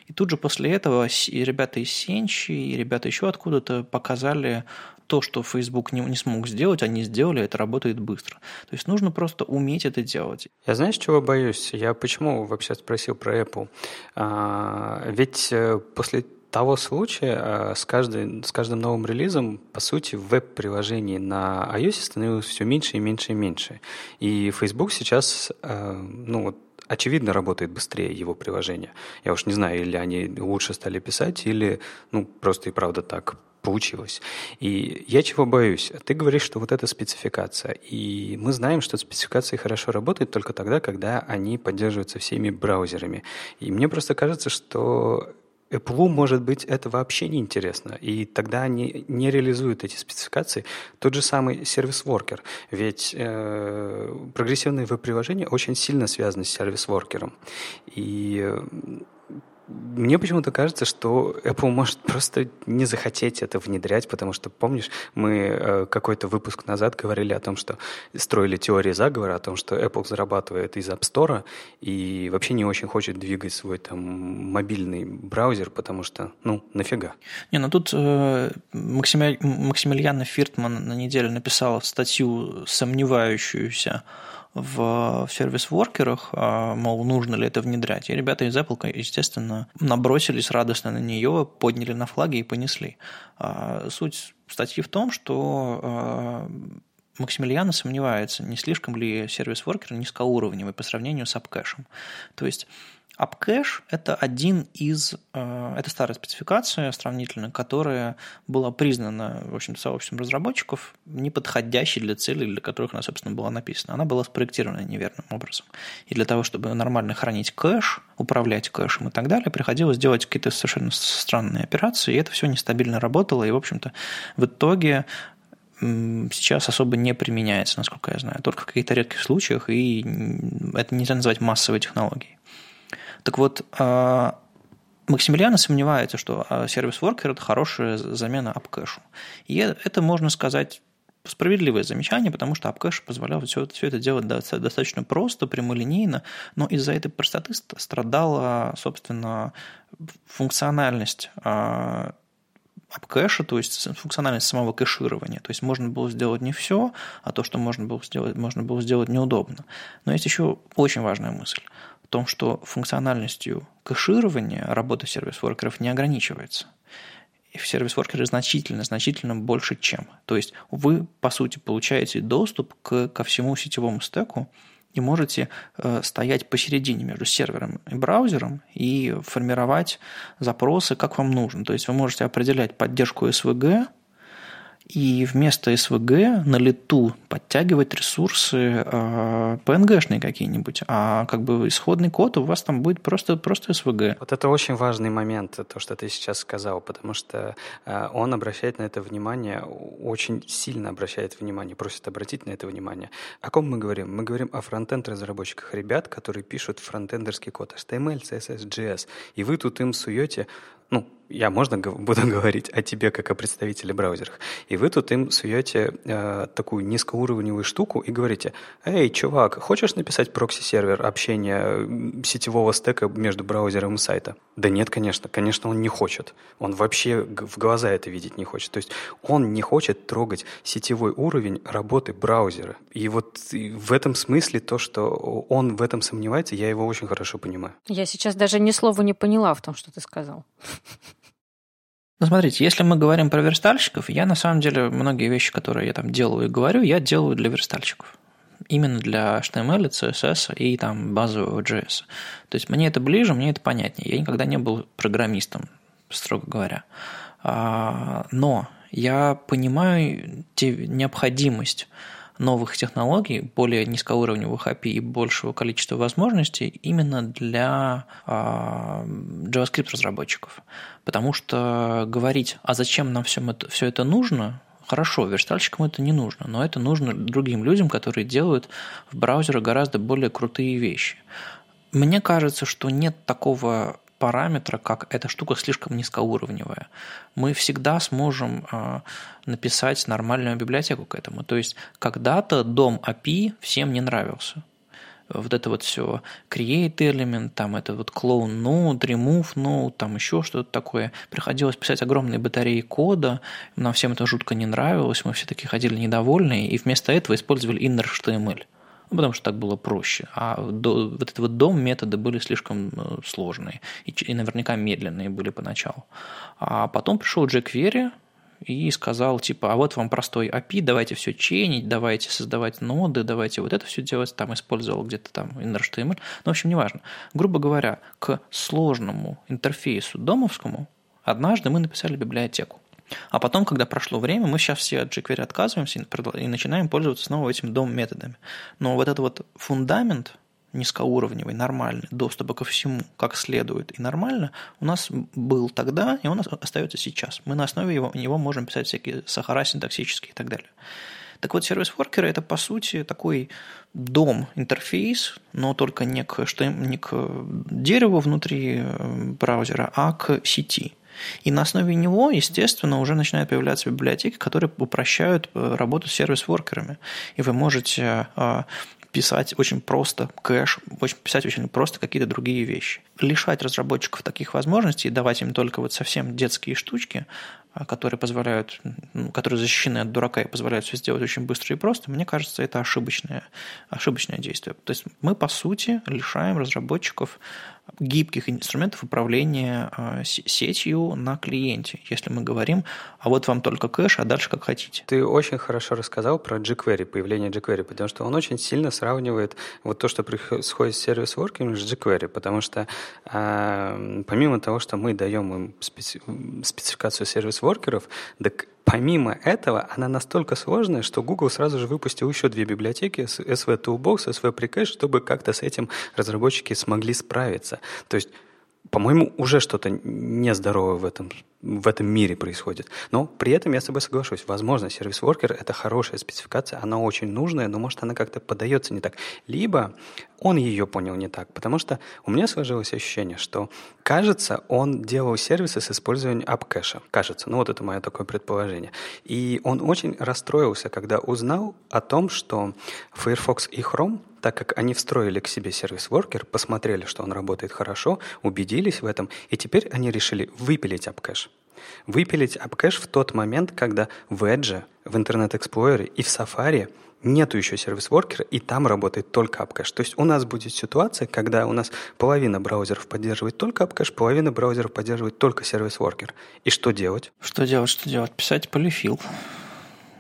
A: И тут же после этого и ребята из Сенчи, и ребята еще откуда-то показали то, что Facebook не, не смог сделать, они сделали, это работает быстро. То есть нужно просто уметь это делать.
C: Я знаешь, чего боюсь? Я почему вообще спросил про Apple? А, ведь э, после того случая а, с, каждой, с каждым новым релизом, по сути, веб-приложений на iOS становилось все меньше и меньше и меньше. И Facebook сейчас, а, ну вот, очевидно, работает быстрее его приложения. Я уж не знаю, или они лучше стали писать, или ну, просто и правда так получилось. И я чего боюсь? Ты говоришь, что вот эта спецификация. И мы знаем, что спецификации хорошо работают только тогда, когда они поддерживаются всеми браузерами. И мне просто кажется, что Apple, может быть, это вообще не интересно, и тогда они не реализуют эти спецификации. Тот же самый сервис-воркер, ведь э, прогрессивные веб-приложения очень сильно связаны с сервис-воркером. И э, мне почему-то кажется, что Apple может просто не захотеть это внедрять, потому что, помнишь, мы э, какой-то выпуск назад говорили о том, что строили теории заговора, о том, что Apple зарабатывает из App Store и вообще не очень хочет двигать свой там мобильный браузер, потому что, ну, нафига.
A: Не, ну тут э. Максимилиана Фиртман на неделю написала статью сомневающуюся в сервис-воркерах, а, мол, нужно ли это внедрять. И ребята из Apple, естественно, набросились радостно на нее, подняли на флаги и понесли. А, суть статьи в том, что а, Максимилиана сомневается, не слишком ли сервис-воркер низкоуровневый по сравнению с апкэшем. То есть AppCache – это один из, э, это старая спецификация сравнительно, которая была признана, в общем сообществом разработчиков неподходящей для целей, для которых она, собственно, была написана. Она была спроектирована неверным образом. И для того, чтобы нормально хранить кэш, управлять кэшем и так далее, приходилось делать какие-то совершенно странные операции, и это все нестабильно работало, и, в общем-то, в итоге сейчас особо не применяется, насколько я знаю, только в каких-то редких случаях, и это нельзя назвать массовой технологией. Так вот, а, Максимилиана сомневается, что а, сервис-воркер – это хорошая замена апкэшу. И это, можно сказать, справедливое замечание, потому что апкэш позволял все, все это делать достаточно просто, прямолинейно, но из-за этой простоты страдала, собственно, функциональность а, апкэша, то есть функциональность самого кэширования. То есть можно было сделать не все, а то, что можно было сделать, можно было сделать неудобно. Но есть еще очень важная мысль том, что функциональностью кэширования работа сервис-воркеров не ограничивается. И в сервис-воркеры значительно, значительно больше, чем. То есть вы, по сути, получаете доступ к, ко всему сетевому стеку и можете э, стоять посередине между сервером и браузером и формировать запросы, как вам нужно. То есть вы можете определять поддержку SVG, и вместо SVG на лету подтягивать ресурсы э, PNG-шные какие-нибудь, а как бы исходный код у вас там будет просто, просто SVG.
C: Вот это очень важный момент, то, что ты сейчас сказал, потому что э, он обращает на это внимание, очень сильно обращает внимание, просит обратить на это внимание. О ком мы говорим? Мы говорим о фронтенд-разработчиках, ребят, которые пишут фронтендерский код HTML, CSS, JS, и вы тут им суете ну, я можно буду говорить о тебе как о представителе браузеров. И вы тут им суете э, такую низкоуровневую штуку и говорите, эй, чувак, хочешь написать прокси-сервер общения сетевого стека между браузером и сайтом? Да нет, конечно, конечно, он не хочет. Он вообще в глаза это видеть не хочет. То есть он не хочет трогать сетевой уровень работы браузера. И вот в этом смысле то, что он в этом сомневается, я его очень хорошо понимаю.
B: Я сейчас даже ни слова не поняла в том, что ты сказал.
A: Ну, смотрите, если мы говорим про верстальщиков, я на самом деле многие вещи, которые я там делаю и говорю, я делаю для верстальщиков. Именно для HTML, CSS и там базового JS. То есть мне это ближе, мне это понятнее. Я никогда не был программистом, строго говоря. А, но я понимаю необходимость новых технологий, более низкоуровневых API и большего количества возможностей именно для а, JavaScript разработчиков. Потому что говорить, а зачем нам все это, все это нужно, Хорошо, верстальщикам это не нужно, но это нужно другим людям, которые делают в браузерах гораздо более крутые вещи. Мне кажется, что нет такого параметра, как эта штука слишком низкоуровневая. Мы всегда сможем э, написать нормальную библиотеку к этому. То есть когда-то дом API всем не нравился вот это вот все create element, там это вот clone node, remove node, там еще что-то такое. Приходилось писать огромные батареи кода, нам всем это жутко не нравилось, мы все таки ходили недовольные, и вместо этого использовали inner.html. Ну, потому что так было проще. А до, вот этот вот дом методы были слишком э, сложные и, и наверняка медленные были поначалу. А потом пришел jQuery, и сказал, типа, а вот вам простой API, давайте все ченить, давайте создавать ноды, давайте вот это все делать, там использовал где-то там inner.html, ну, в общем, неважно. Грубо говоря, к сложному интерфейсу домовскому однажды мы написали библиотеку. А потом, когда прошло время, мы сейчас все от jQuery отказываемся и начинаем пользоваться снова этим дом методами. Но вот этот вот фундамент – низкоуровневый, нормальный, доступа ко всему как следует и нормально, у нас был тогда, и он остается сейчас. Мы на основе его, него можем писать всякие сахара синтаксические и так далее. Так вот, сервис-воркеры – это, по сути, такой дом-интерфейс, но только не к, не к дереву внутри э, браузера, а к сети. И на основе него, естественно, уже начинают появляться библиотеки, которые упрощают э, работу с сервис-воркерами. И вы можете э, писать очень просто кэш, очень, писать очень просто какие-то другие вещи. Лишать разработчиков таких возможностей и давать им только вот совсем детские штучки, а, которые позволяют, которые защищены от дурака и позволяют все сделать очень быстро и просто, мне кажется, это ошибочное, ошибочное действие. То есть мы, по сути, лишаем разработчиков гибких инструментов управления а, сетью на клиенте, если мы говорим, а вот вам только кэш, а дальше как хотите.
C: Ты очень хорошо рассказал про jQuery, появление jQuery, потому что он очень сильно сравнивает вот то, что происходит с сервис working с jQuery, потому что э, помимо того, что мы даем им специ спецификацию сервис-воркеров, так Помимо этого, она настолько сложная, что Google сразу же выпустил еще две библиотеки, SV Toolbox, SV Precache, чтобы как-то с этим разработчики смогли справиться. То есть по-моему, уже что-то нездоровое в этом, в этом мире происходит. Но при этом я с тобой соглашусь. Возможно, сервис-воркер — это хорошая спецификация, она очень нужная, но, может, она как-то подается не так. Либо он ее понял не так, потому что у меня сложилось ощущение, что, кажется, он делал сервисы с использованием апкэша. Кажется, ну вот это мое такое предположение. И он очень расстроился, когда узнал о том, что Firefox и Chrome так как они встроили к себе service worker, посмотрели, что он работает хорошо, убедились в этом, и теперь они решили выпилить AppCache. Выпилить AppCache в тот момент, когда в Edge, в Internet Explorer и в Safari нету еще service worker а, и там работает только AppCache. То есть у нас будет ситуация, когда у нас половина браузеров поддерживает только AppCache, половина браузеров поддерживает только service worker. И что делать?
A: Что делать, что делать? Писать polyfill.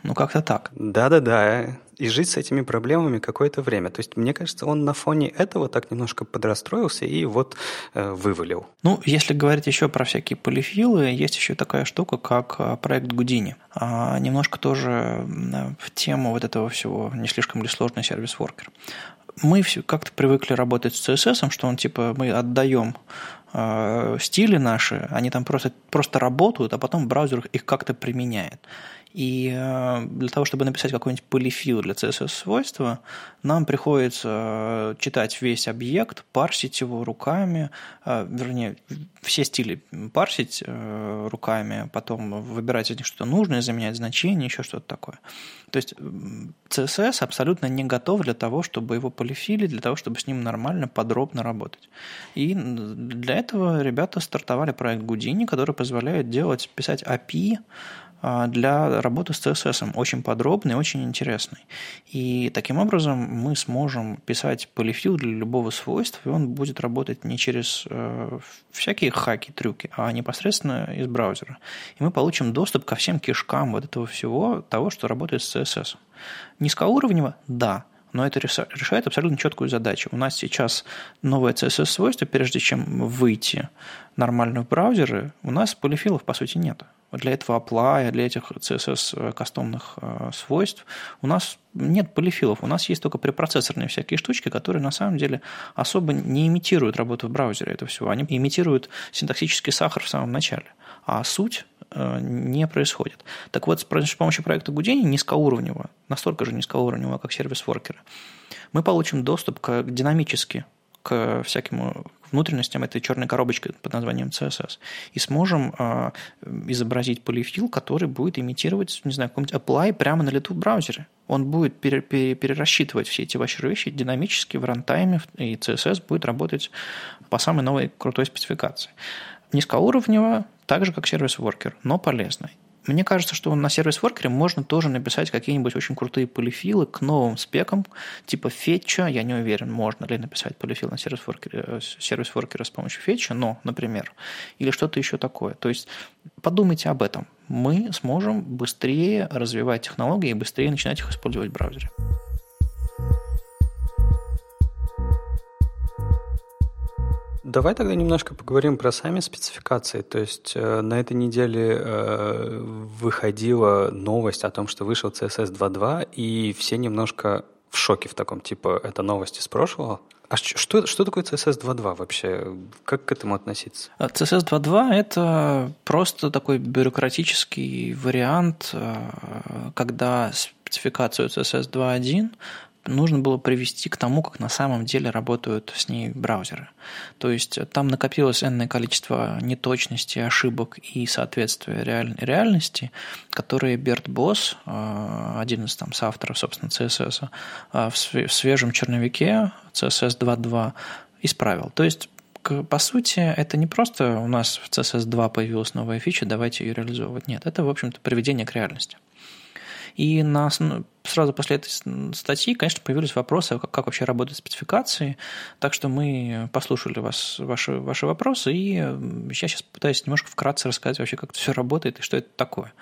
A: Ну, как-то так.
C: Да-да-да и жить с этими проблемами какое-то время. То есть, мне кажется, он на фоне этого так немножко подрастроился и вот э, вывалил.
A: Ну, если говорить еще про всякие полифилы, есть еще такая штука, как э, проект Гудини. А, немножко тоже в тему вот этого всего, не слишком ли сложный сервис-воркер. Мы как-то привыкли работать с CSS, что он типа мы отдаем э, стили наши, они там просто, просто работают, а потом браузер их как-то применяет. И э, для того, чтобы написать какой-нибудь полифил для CSS-свойства, нам приходится э, читать весь объект, парсить его руками, э, вернее, все стили парсить руками, потом выбирать из них что-то нужное, заменять значение, еще что-то такое. То есть CSS абсолютно не готов для того, чтобы его полифилить, для того, чтобы с ним нормально, подробно работать. И для этого ребята стартовали проект Houdini, который позволяет делать, писать API для работы с CSS, очень подробный, очень интересный. И таким образом мы сможем писать полифил для любого свойства, и он будет работать не через э, всякие хаки, трюки, а непосредственно из браузера. И мы получим доступ ко всем кишкам вот этого всего, того, что работает с CSS. Низкоуровнево – да, но это решает абсолютно четкую задачу. У нас сейчас новое CSS-свойство, прежде чем выйти нормально в браузеры, у нас полифилов, по сути, нет для этого apply, для этих CSS э, кастомных э, свойств у нас нет полифилов, у нас есть только препроцессорные всякие штучки, которые на самом деле особо не имитируют работу в браузере этого всего. Они имитируют синтаксический сахар в самом начале. А суть не происходит. Так вот, с помощью проекта Гудини низкоуровневого, настолько же низкоуровневого, как сервис воркера, мы получим доступ к динамически к всяким внутренностям этой черной коробочки под названием CSS и сможем э, изобразить полифил, который будет имитировать, не знаю, какой-нибудь apply прямо на лету в браузере. Он будет пере, пере, перерасчитывать все эти ваши вещи динамически в рантайме, и CSS будет работать по самой новой крутой спецификации. Низкоуровнево, так же, как сервис-воркер, но полезный. Мне кажется, что на сервис-воркере можно тоже написать какие-нибудь очень крутые полифилы к новым спекам, типа фетча. Я не уверен, можно ли написать полифил на сервис-воркере, э, сервис-воркера с помощью фетча, но, например, или что-то еще такое. То есть подумайте об этом. Мы сможем быстрее развивать технологии и быстрее начинать их использовать в браузере.
C: Давай тогда немножко поговорим про сами спецификации. То есть э, на этой неделе э, выходила новость о том, что вышел CSS 2.2, и все немножко в шоке в таком, типа, это новости с прошлого? А что, что такое CSS 2.2 вообще? Как к этому относиться?
A: CSS 2.2 – это просто такой бюрократический вариант, э, когда спецификацию CSS 2.1 нужно было привести к тому, как на самом деле работают с ней браузеры. То есть там накопилось энное количество неточностей, ошибок и соответствия реаль... реальности, которые Берт Босс, э, один из там соавторов, собственно, CSS, э, в свежем черновике CSS 2.2 исправил. То есть по сути, это не просто у нас в CSS 2 появилась новая фича, давайте ее реализовывать. Нет, это, в общем-то, приведение к реальности. И на, сразу после этой статьи, конечно, появились вопросы, как, как вообще работают спецификации. Так что мы послушали вас, ваши, ваши вопросы, и я сейчас пытаюсь немножко вкратце рассказать вообще, как это все работает и что это такое.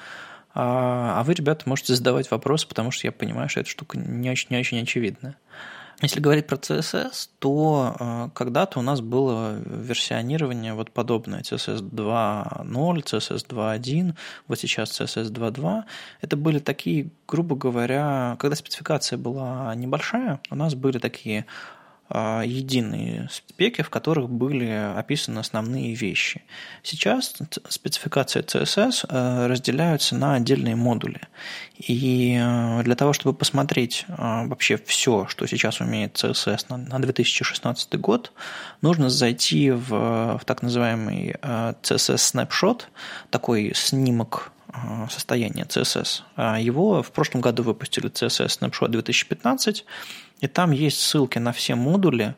A: А, а вы, ребята, можете задавать вопросы, потому что я понимаю, что эта штука не очень, не очень очевидная. Если говорить про CSS, то э, когда-то у нас было версионирование вот подобное CSS 2.0, CSS 2.1, вот сейчас CSS 2.2. Это были такие, грубо говоря, когда спецификация была небольшая, у нас были такие единые спеки, в которых были описаны основные вещи. Сейчас спецификации CSS э, разделяются на отдельные модули. И э, для того, чтобы посмотреть э, вообще все, что сейчас умеет CSS на 2016 год, нужно зайти в, в так называемый CSS Snapshot, такой снимок состояния CSS. А его в прошлом году выпустили CSS Snapshot 2015, и там есть ссылки на все модули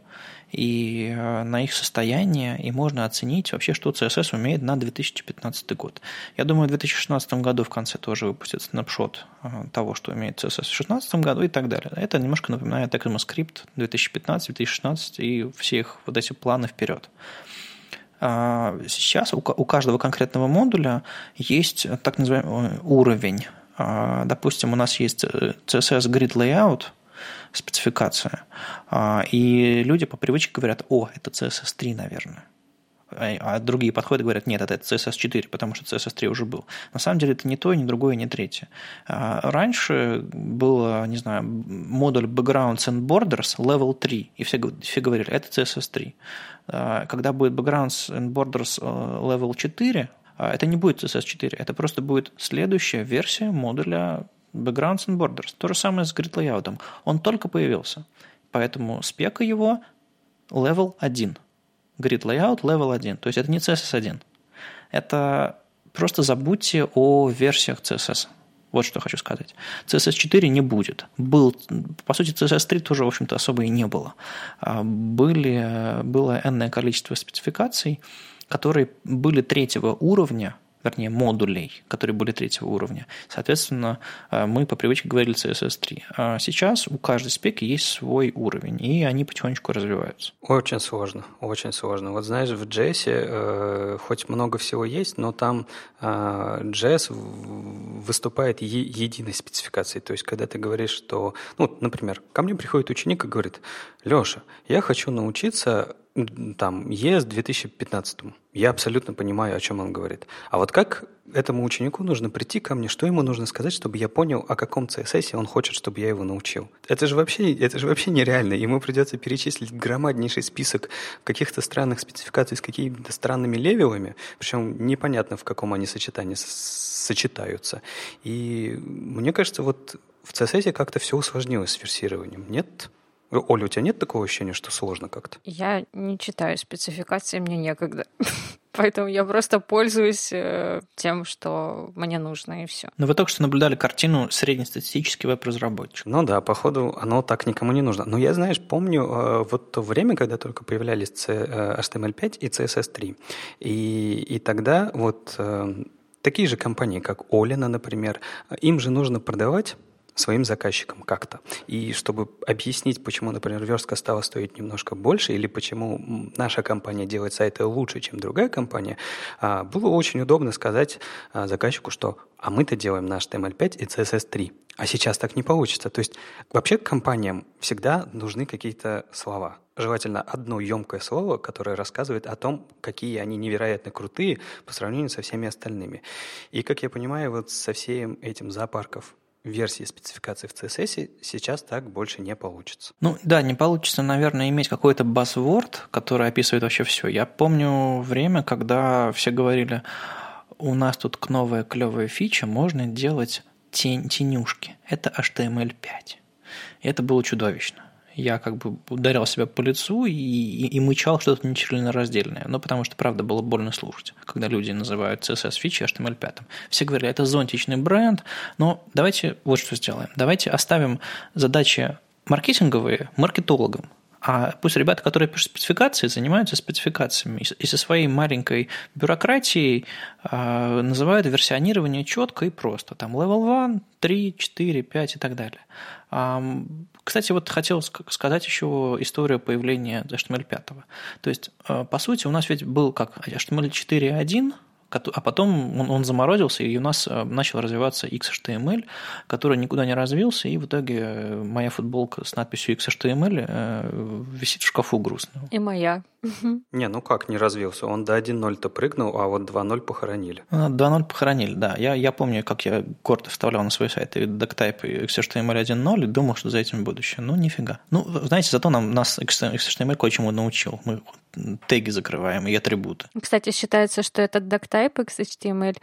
A: и э, на их состояние, и можно оценить вообще, что CSS умеет на 2015 год. Я думаю, в 2016 году в конце тоже выпустят снапшот э, того, что умеет CSS в 2016 году и так далее. Это немножко напоминает ECMAScript 2015-2016 и все их вот эти планы вперед. А, сейчас у каждого конкретного модуля есть так называемый уровень. А, допустим, у нас есть э, CSS Grid Layout – спецификация. А, и люди по привычке говорят, о, это CSS3, наверное. А, а другие подходят и говорят, нет, это CSS4, потому что CSS3 уже был. На самом деле это не то, ни другое, ни третье. А, раньше было, не знаю, модуль Backgrounds and Borders level 3, и все, все говорили, это CSS3. Когда будет Backgrounds and Borders э, level 4, это не будет CSS4, это просто будет следующая версия модуля Backgrounds and Borders. То же самое с grid layout. Он только появился. Поэтому спека его level 1. Grid layout level 1. То есть это не CSS 1. Это просто забудьте о версиях CSS. Вот что хочу сказать. CSS 4 не будет. Был, по сути, CSS 3 тоже, в общем-то, особо и не было. А, были, было энное количество спецификаций, которые были третьего уровня, вернее, модулей, которые были третьего уровня. Соответственно, э, мы по привычке говорили CSS3. А сейчас у каждой спеки есть свой уровень, и они потихонечку развиваются.
C: Очень сложно, очень сложно. Вот знаешь, в JS э, хоть много всего есть, но там э, JS выступает е- единой спецификацией. То есть, когда ты говоришь, что, ну, например, ко мне приходит ученик и говорит, Леша, я хочу научиться там ES 2015. Я абсолютно понимаю, о чем он говорит. А вот как этому ученику нужно прийти ко мне, что ему нужно сказать, чтобы я понял, о каком CSS он хочет, чтобы я его научил. Это же вообще, это же вообще нереально. Ему придется перечислить громаднейший список каких-то странных спецификаций с какими-то странными левелами, причем непонятно, в каком они сочетании сочетаются. И мне кажется, вот в CSS как-то все усложнилось с версированием. Нет? Оля, у тебя нет такого ощущения, что сложно как-то?
B: Я не читаю спецификации, мне некогда. Поэтому я просто пользуюсь э, тем, что мне нужно, и все.
A: Но вы только что наблюдали картину среднестатистический веб-разработчик.
C: Ну да, походу, оно так никому не нужно. Но я, знаешь, помню э, вот то время, когда только появлялись HTML5 э, и CSS3. И, и тогда вот такие же компании, как Олина, например, им же нужно продавать своим заказчикам как-то. И чтобы объяснить, почему, например, верстка стала стоить немножко больше, или почему наша компания делает сайты лучше, чем другая компания, а, было очень удобно сказать а, заказчику, что а мы-то делаем наш HTML5 и CSS3. А сейчас так не получится. То есть вообще компаниям всегда нужны какие-то слова. Желательно одно емкое слово, которое рассказывает о том, какие они невероятно крутые по сравнению со всеми остальными. И, как я понимаю, вот со всем этим зоопарков версии спецификации в CSS сейчас так больше не получится.
A: Ну да, не получится, наверное, иметь какой-то buzzword, который описывает вообще все. Я помню время, когда все говорили, у нас тут новая клевая фича, можно делать тень, тенюшки. Это HTML5. И это было чудовищно я как бы ударил себя по лицу и, и, и мычал что-то нечленораздельное. Ну, потому что, правда, было больно слушать, когда люди называют CSS фичи HTML5. Все говорили, это зонтичный бренд, но давайте вот что сделаем. Давайте оставим задачи маркетинговые маркетологам, а пусть ребята, которые пишут спецификации, занимаются спецификациями и со своей маленькой бюрократией э, называют версионирование четко и просто. Там level 1, 3, 4, 5 и так далее. Кстати, вот хотел сказать еще историю появления HTML5. То есть, э, по сути, у нас ведь был как HTML 4.1, а потом он, он заморозился, и у нас э, начал развиваться XHTML, который никуда не развился, и в итоге э, моя футболка с надписью XHTML э, висит в шкафу грустно.
B: И моя.
C: Не, ну как не развился? Он до 1.0-то прыгнул, а вот 2.0 похоронили.
A: 2.0 ну, похоронили, да. Я, я помню, как я гордо вставлял на свой сайт и Doctype и XHTML 1.0 и думал, что за этим будущее. Ну, нифига. Ну, знаете, зато нам, нас XHTML кое-чему научил. Мы теги закрываем и атрибуты.
B: Кстати, считается, что этот Doctype XHTML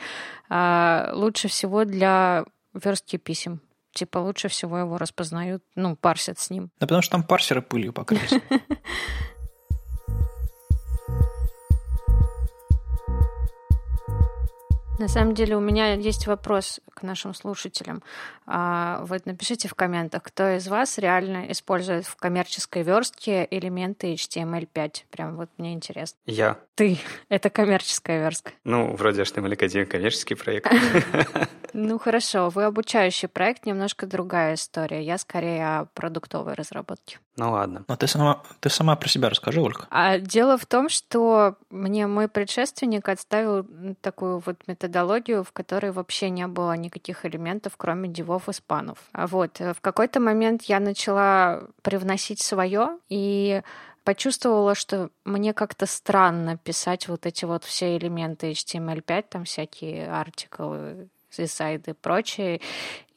B: а, лучше всего для верстки писем. Типа лучше всего его распознают, ну, парсят с ним.
A: Да потому что там парсеры пылью покрылись.
B: На самом деле у меня есть вопрос к нашим слушателям. А, вы напишите в комментах, кто из вас реально использует в коммерческой верстке элементы HTML5. Прям вот мне интересно.
C: Я.
B: Ты. Это коммерческая верстка.
C: Ну, вроде HTML1 коммерческий проект.
B: Ну хорошо, вы обучающий проект, немножко другая история. Я скорее о продуктовой разработке.
C: Ну ладно.
A: Но ты сама, ты сама про себя расскажи, Ольга.
B: А дело в том, что мне мой предшественник отставил такую вот методологию, в которой вообще не было никаких элементов, кроме дивов и спанов. А вот в какой-то момент я начала привносить свое и почувствовала, что мне как-то странно писать вот эти вот все элементы HTML5, там всякие артиклы, сайды и прочие,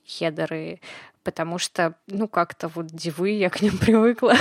B: хедеры, потому что, ну, как-то вот дивы, я к ним привыкла.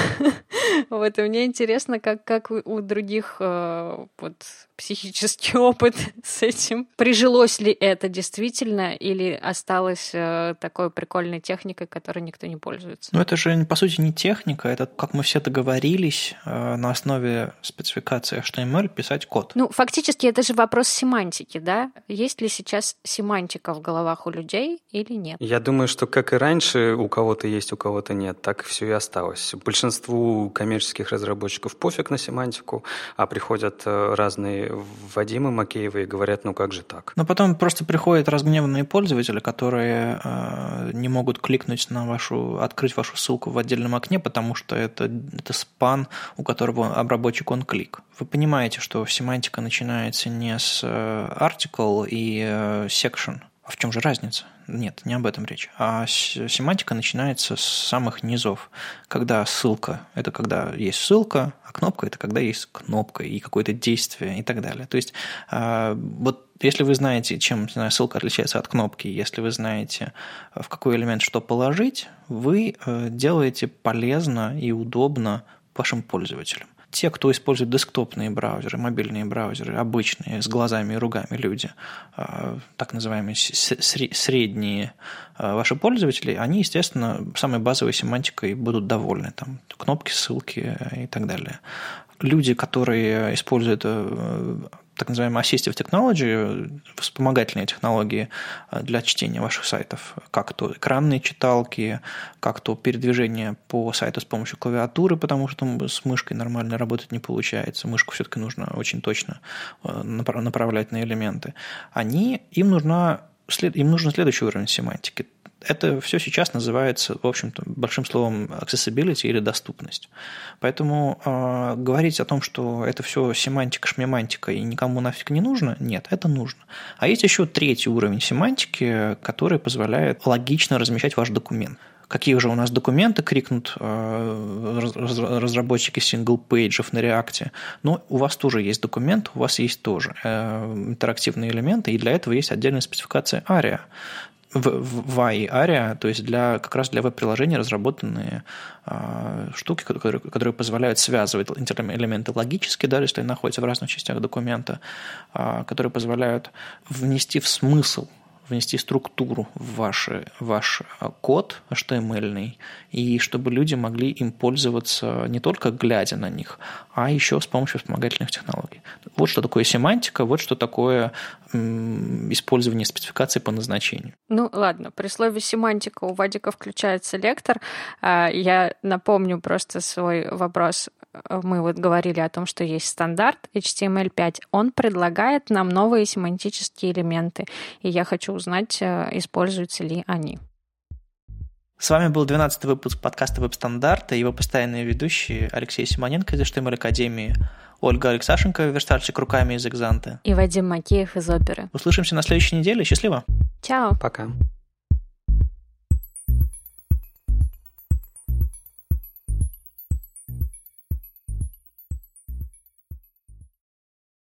B: вот, и мне интересно, как, как у других э, вот психический опыт с этим. Прижилось ли это действительно или осталось э, такой прикольной техникой, которой никто не пользуется?
A: Ну, это же, по сути, не техника, это как мы все договорились э, на основе спецификации HTML писать код.
B: Ну, фактически, это же вопрос семантики, да? Есть ли сейчас семантика в головах у людей или нет?
C: Я думаю, что, как и раньше, у кого-то есть, у кого-то нет, так все и осталось. Большинству коммерческих разработчиков пофиг на семантику, а приходят э, разные Вадимы Макеевы и говорят, ну как же так?
A: Но потом просто приходят разгневанные пользователи, которые э, не могут кликнуть на вашу, открыть вашу ссылку в отдельном окне, потому что это, это спан, у которого обработчик он клик. Вы понимаете, что семантика начинается не с э, article и э, section, В чем же разница? Нет, не об этом речь. А семантика начинается с самых низов. Когда ссылка – это когда есть ссылка, а кнопка – это когда есть кнопка и какое-то действие и так далее. То есть а, вот если вы знаете, чем знаю, ссылка отличается от кнопки, если вы знаете, в какой элемент что положить, вы э, делаете полезно и удобно вашим пользователям те, кто использует десктопные браузеры, мобильные браузеры, обычные, с глазами и ругами люди, а, так называемые средние а, ваши пользователи, они, естественно, самой базовой семантикой будут довольны. Там кнопки, ссылки и так далее. Люди, которые используют э, так называемые assistive technology, вспомогательные технологии э, для чтения ваших сайтов, как то экранные читалки, как то передвижение по сайту с помощью клавиатуры, потому что с мышкой нормально работать не получается. Мышку все-таки нужно очень точно э, направлять на элементы. Они, им, нужна, им нужен следующий уровень семантики – это все сейчас называется, в общем-то, большим словом accessibility или доступность. Поэтому э, говорить о том, что это все семантика, шмемантика и никому нафиг не нужно, нет, это нужно. А есть еще третий уровень семантики, который позволяет логично размещать ваш документ. Какие же у нас документы крикнут э, разработчики single page ев на React е. Но у вас тоже есть документ, у вас есть тоже э, интерактивные элементы, и для этого есть отдельная спецификация ARIA в, WAI-ARIA, то есть для, как раз для веб-приложений разработанные э, штуки, которые, которые позволяют связывать элементы логически, да, если они находятся в разных частях документа, э, которые позволяют внести в смысл внести структуру в ваш, ваш код HTML, и чтобы люди могли им пользоваться не только глядя на них, а еще с помощью вспомогательных технологий. Вот что такое семантика, вот что такое использование спецификации по назначению.
B: Ну ладно, при слове семантика у Вадика включается лектор. А, я напомню просто свой вопрос мы вот говорили о том, что есть стандарт HTML5, он предлагает нам новые семантические элементы, и я хочу узнать, э, используются ли они.
A: С вами был 12 выпуск подкаста «Веб-стандарты» и его постоянные ведущие Алексей Симоненко из HTML Академии, Ольга Алексашенко, верстальщик руками из Экзанта.
B: И Вадим Макеев из оперы.
A: Услышимся на следующей неделе. Счастливо.
B: Чао.
C: Пока.